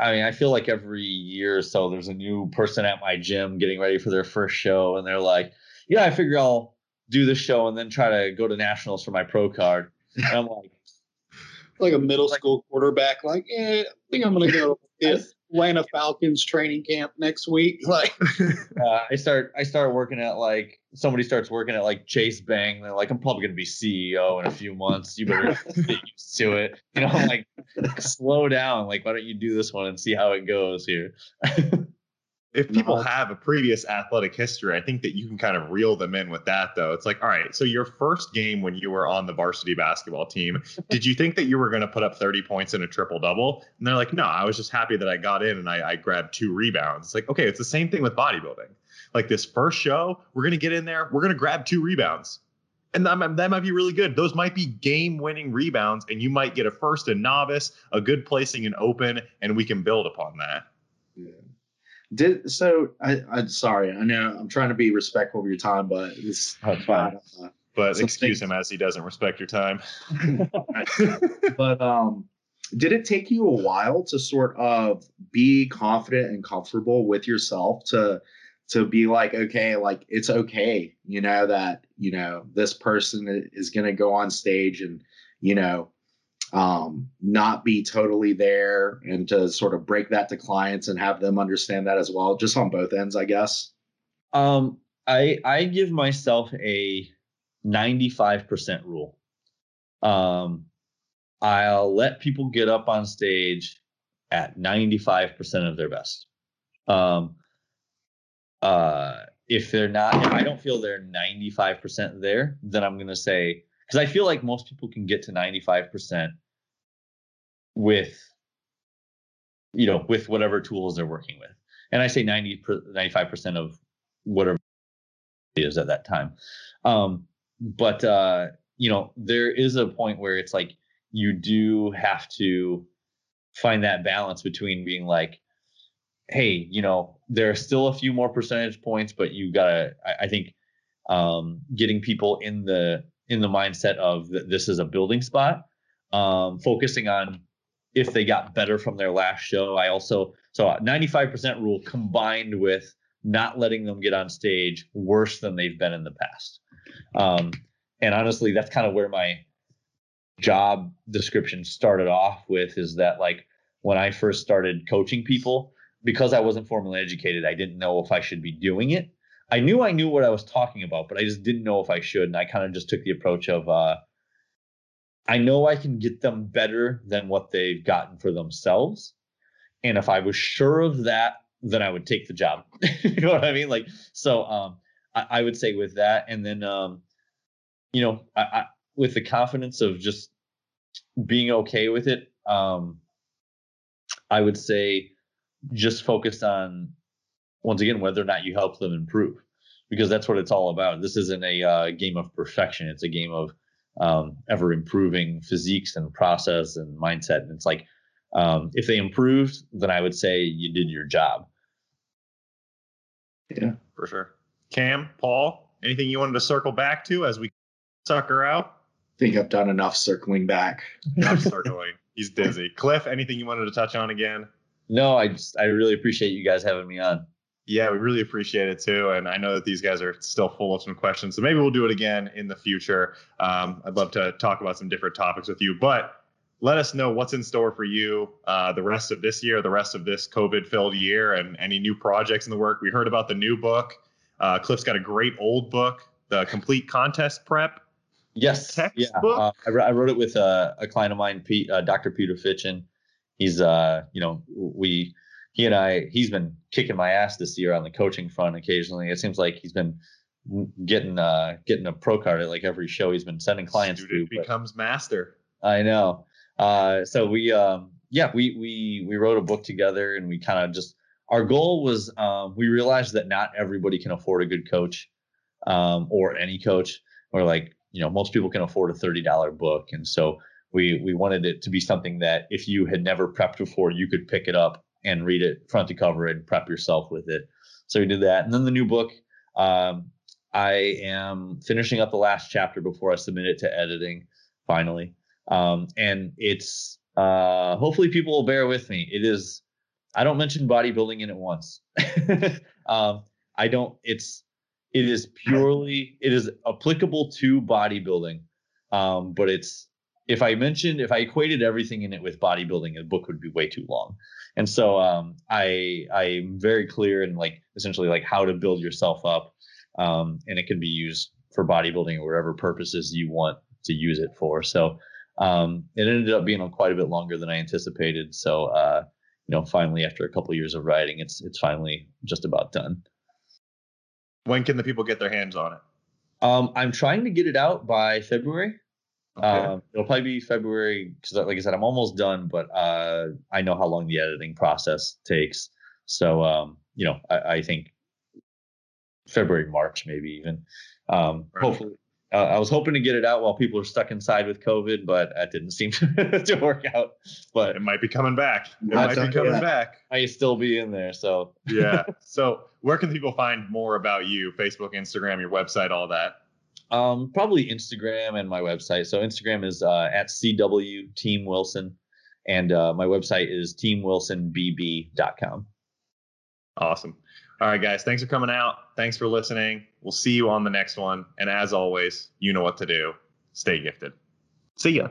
i mean i feel like every year or so there's a new person at my gym getting ready for their first show and they're like yeah i figure i'll do the show and then try to go to nationals for my pro card. And I'm like, like a middle school quarterback, like, yeah, I think I'm gonna go to Atlanta Falcons training camp next week. Like, uh, I start, I start working at like somebody starts working at like Chase Bank. They're like, I'm probably gonna be CEO in a few months. You better get used to it. You know, I'm like, slow down. Like, why don't you do this one and see how it goes here? If people have a previous athletic history, I think that you can kind of reel them in with that, though. It's like, all right, so your first game when you were on the varsity basketball team, did you think that you were going to put up 30 points in a triple double? And they're like, no, I was just happy that I got in and I, I grabbed two rebounds. It's like, okay, it's the same thing with bodybuilding. Like this first show, we're going to get in there, we're going to grab two rebounds. And that, that might be really good. Those might be game winning rebounds, and you might get a first in novice, a good placing in open, and we can build upon that. Yeah. Did so? I, I'm sorry. I know I'm trying to be respectful of your time, but it's oh, fine. Uh, but excuse him as he doesn't respect your time. but um, did it take you a while to sort of be confident and comfortable with yourself to to be like, okay, like it's okay, you know that you know this person is going to go on stage and you know um, not be totally there and to sort of break that to clients and have them understand that as well, just on both ends, I guess? Um, I I give myself a 95% rule. Um, I'll let people get up on stage at 95% of their best. Um, uh, if they're not, if I don't feel they're 95% there, then I'm going to say, because I feel like most people can get to 95% with, you know, with whatever tools they're working with. And I say 90, 95% of whatever it is at that time. Um, but, uh, you know, there is a point where it's like you do have to find that balance between being like, hey, you know, there are still a few more percentage points, but you gotta, I, I think, um, getting people in the in the mindset of this is a building spot, um, focusing on if they got better from their last show. I also so 95% rule combined with not letting them get on stage worse than they've been in the past. Um, and honestly, that's kind of where my job description started off with is that like when I first started coaching people, because I wasn't formally educated, I didn't know if I should be doing it. I knew I knew what I was talking about, but I just didn't know if I should. And I kind of just took the approach of uh, I know I can get them better than what they've gotten for themselves. And if I was sure of that, then I would take the job. you know what I mean? Like, so um, I, I, would say with that. And then, um, you know, I, I, with the confidence of just being okay with it, um, I would say just focus on once again whether or not you help them improve because that's what it's all about. This isn't a uh, game of perfection. It's a game of um, ever improving physiques and process and mindset. And it's like um, if they improved then i would say you did your job. Yeah. For sure. Cam paul anything you wanted to circle back to as we sucker out? I think i've done enough circling back. Enough circling. He's dizzy. Cliff anything you wanted to touch on again? No, I just I really appreciate you guys having me on. Yeah, we really appreciate it too. And I know that these guys are still full of some questions. So maybe we'll do it again in the future. Um, I'd love to talk about some different topics with you. But let us know what's in store for you uh, the rest of this year, the rest of this COVID filled year, and any new projects in the work. We heard about the new book. Uh, Cliff's got a great old book, The Complete Contest Prep. Yes. Textbook. Yeah. Uh, I, wrote it with a, a client of mine, Pete, uh, Dr. Peter Fitschen he's uh you know we he and I he's been kicking my ass this year on the coaching front occasionally. It seems like he's been getting uh getting a pro card at like every show he's been sending clients Student to becomes master. I know. Uh so we um yeah, we we we wrote a book together and we kind of just our goal was um we realized that not everybody can afford a good coach um or any coach or like you know most people can afford a $30 book and so we we wanted it to be something that if you had never prepped before, you could pick it up and read it front to cover and prep yourself with it. So we did that, and then the new book. Um, I am finishing up the last chapter before I submit it to editing finally, um, and it's uh, hopefully people will bear with me. It is. I don't mention bodybuilding in it once. um, I don't. It's it is purely it is applicable to bodybuilding, um, but it's if I mentioned, if I equated everything in it with bodybuilding, the book would be way too long. And so um, I I'm very clear in like essentially like how to build yourself up, um, and it can be used for bodybuilding or whatever purposes you want to use it for. So um, it ended up being quite a bit longer than I anticipated. So uh, you know, finally after a couple of years of writing, it's it's finally just about done. When can the people get their hands on it? Um, I'm trying to get it out by February. Okay. Um, it'll probably be February because, like I said, I'm almost done, but uh, I know how long the editing process takes. So, um, you know, I, I, think February, March, maybe even. Um, right. Hopefully, uh, I was hoping to get it out while people are stuck inside with COVID, but that didn't seem to, to work out. But it might be coming back. It might be coming yeah. back. I still be in there. So yeah. So where can people find more about you? Facebook, Instagram, your website, all that. Um, probably Instagram and my website. So Instagram is uh, at CW Team Wilson, and uh, my website is teamwilsonbb.com. Awesome. All right, guys. Thanks for coming out. Thanks for listening. We'll see you on the next one. And as always, you know what to do. Stay gifted. See ya.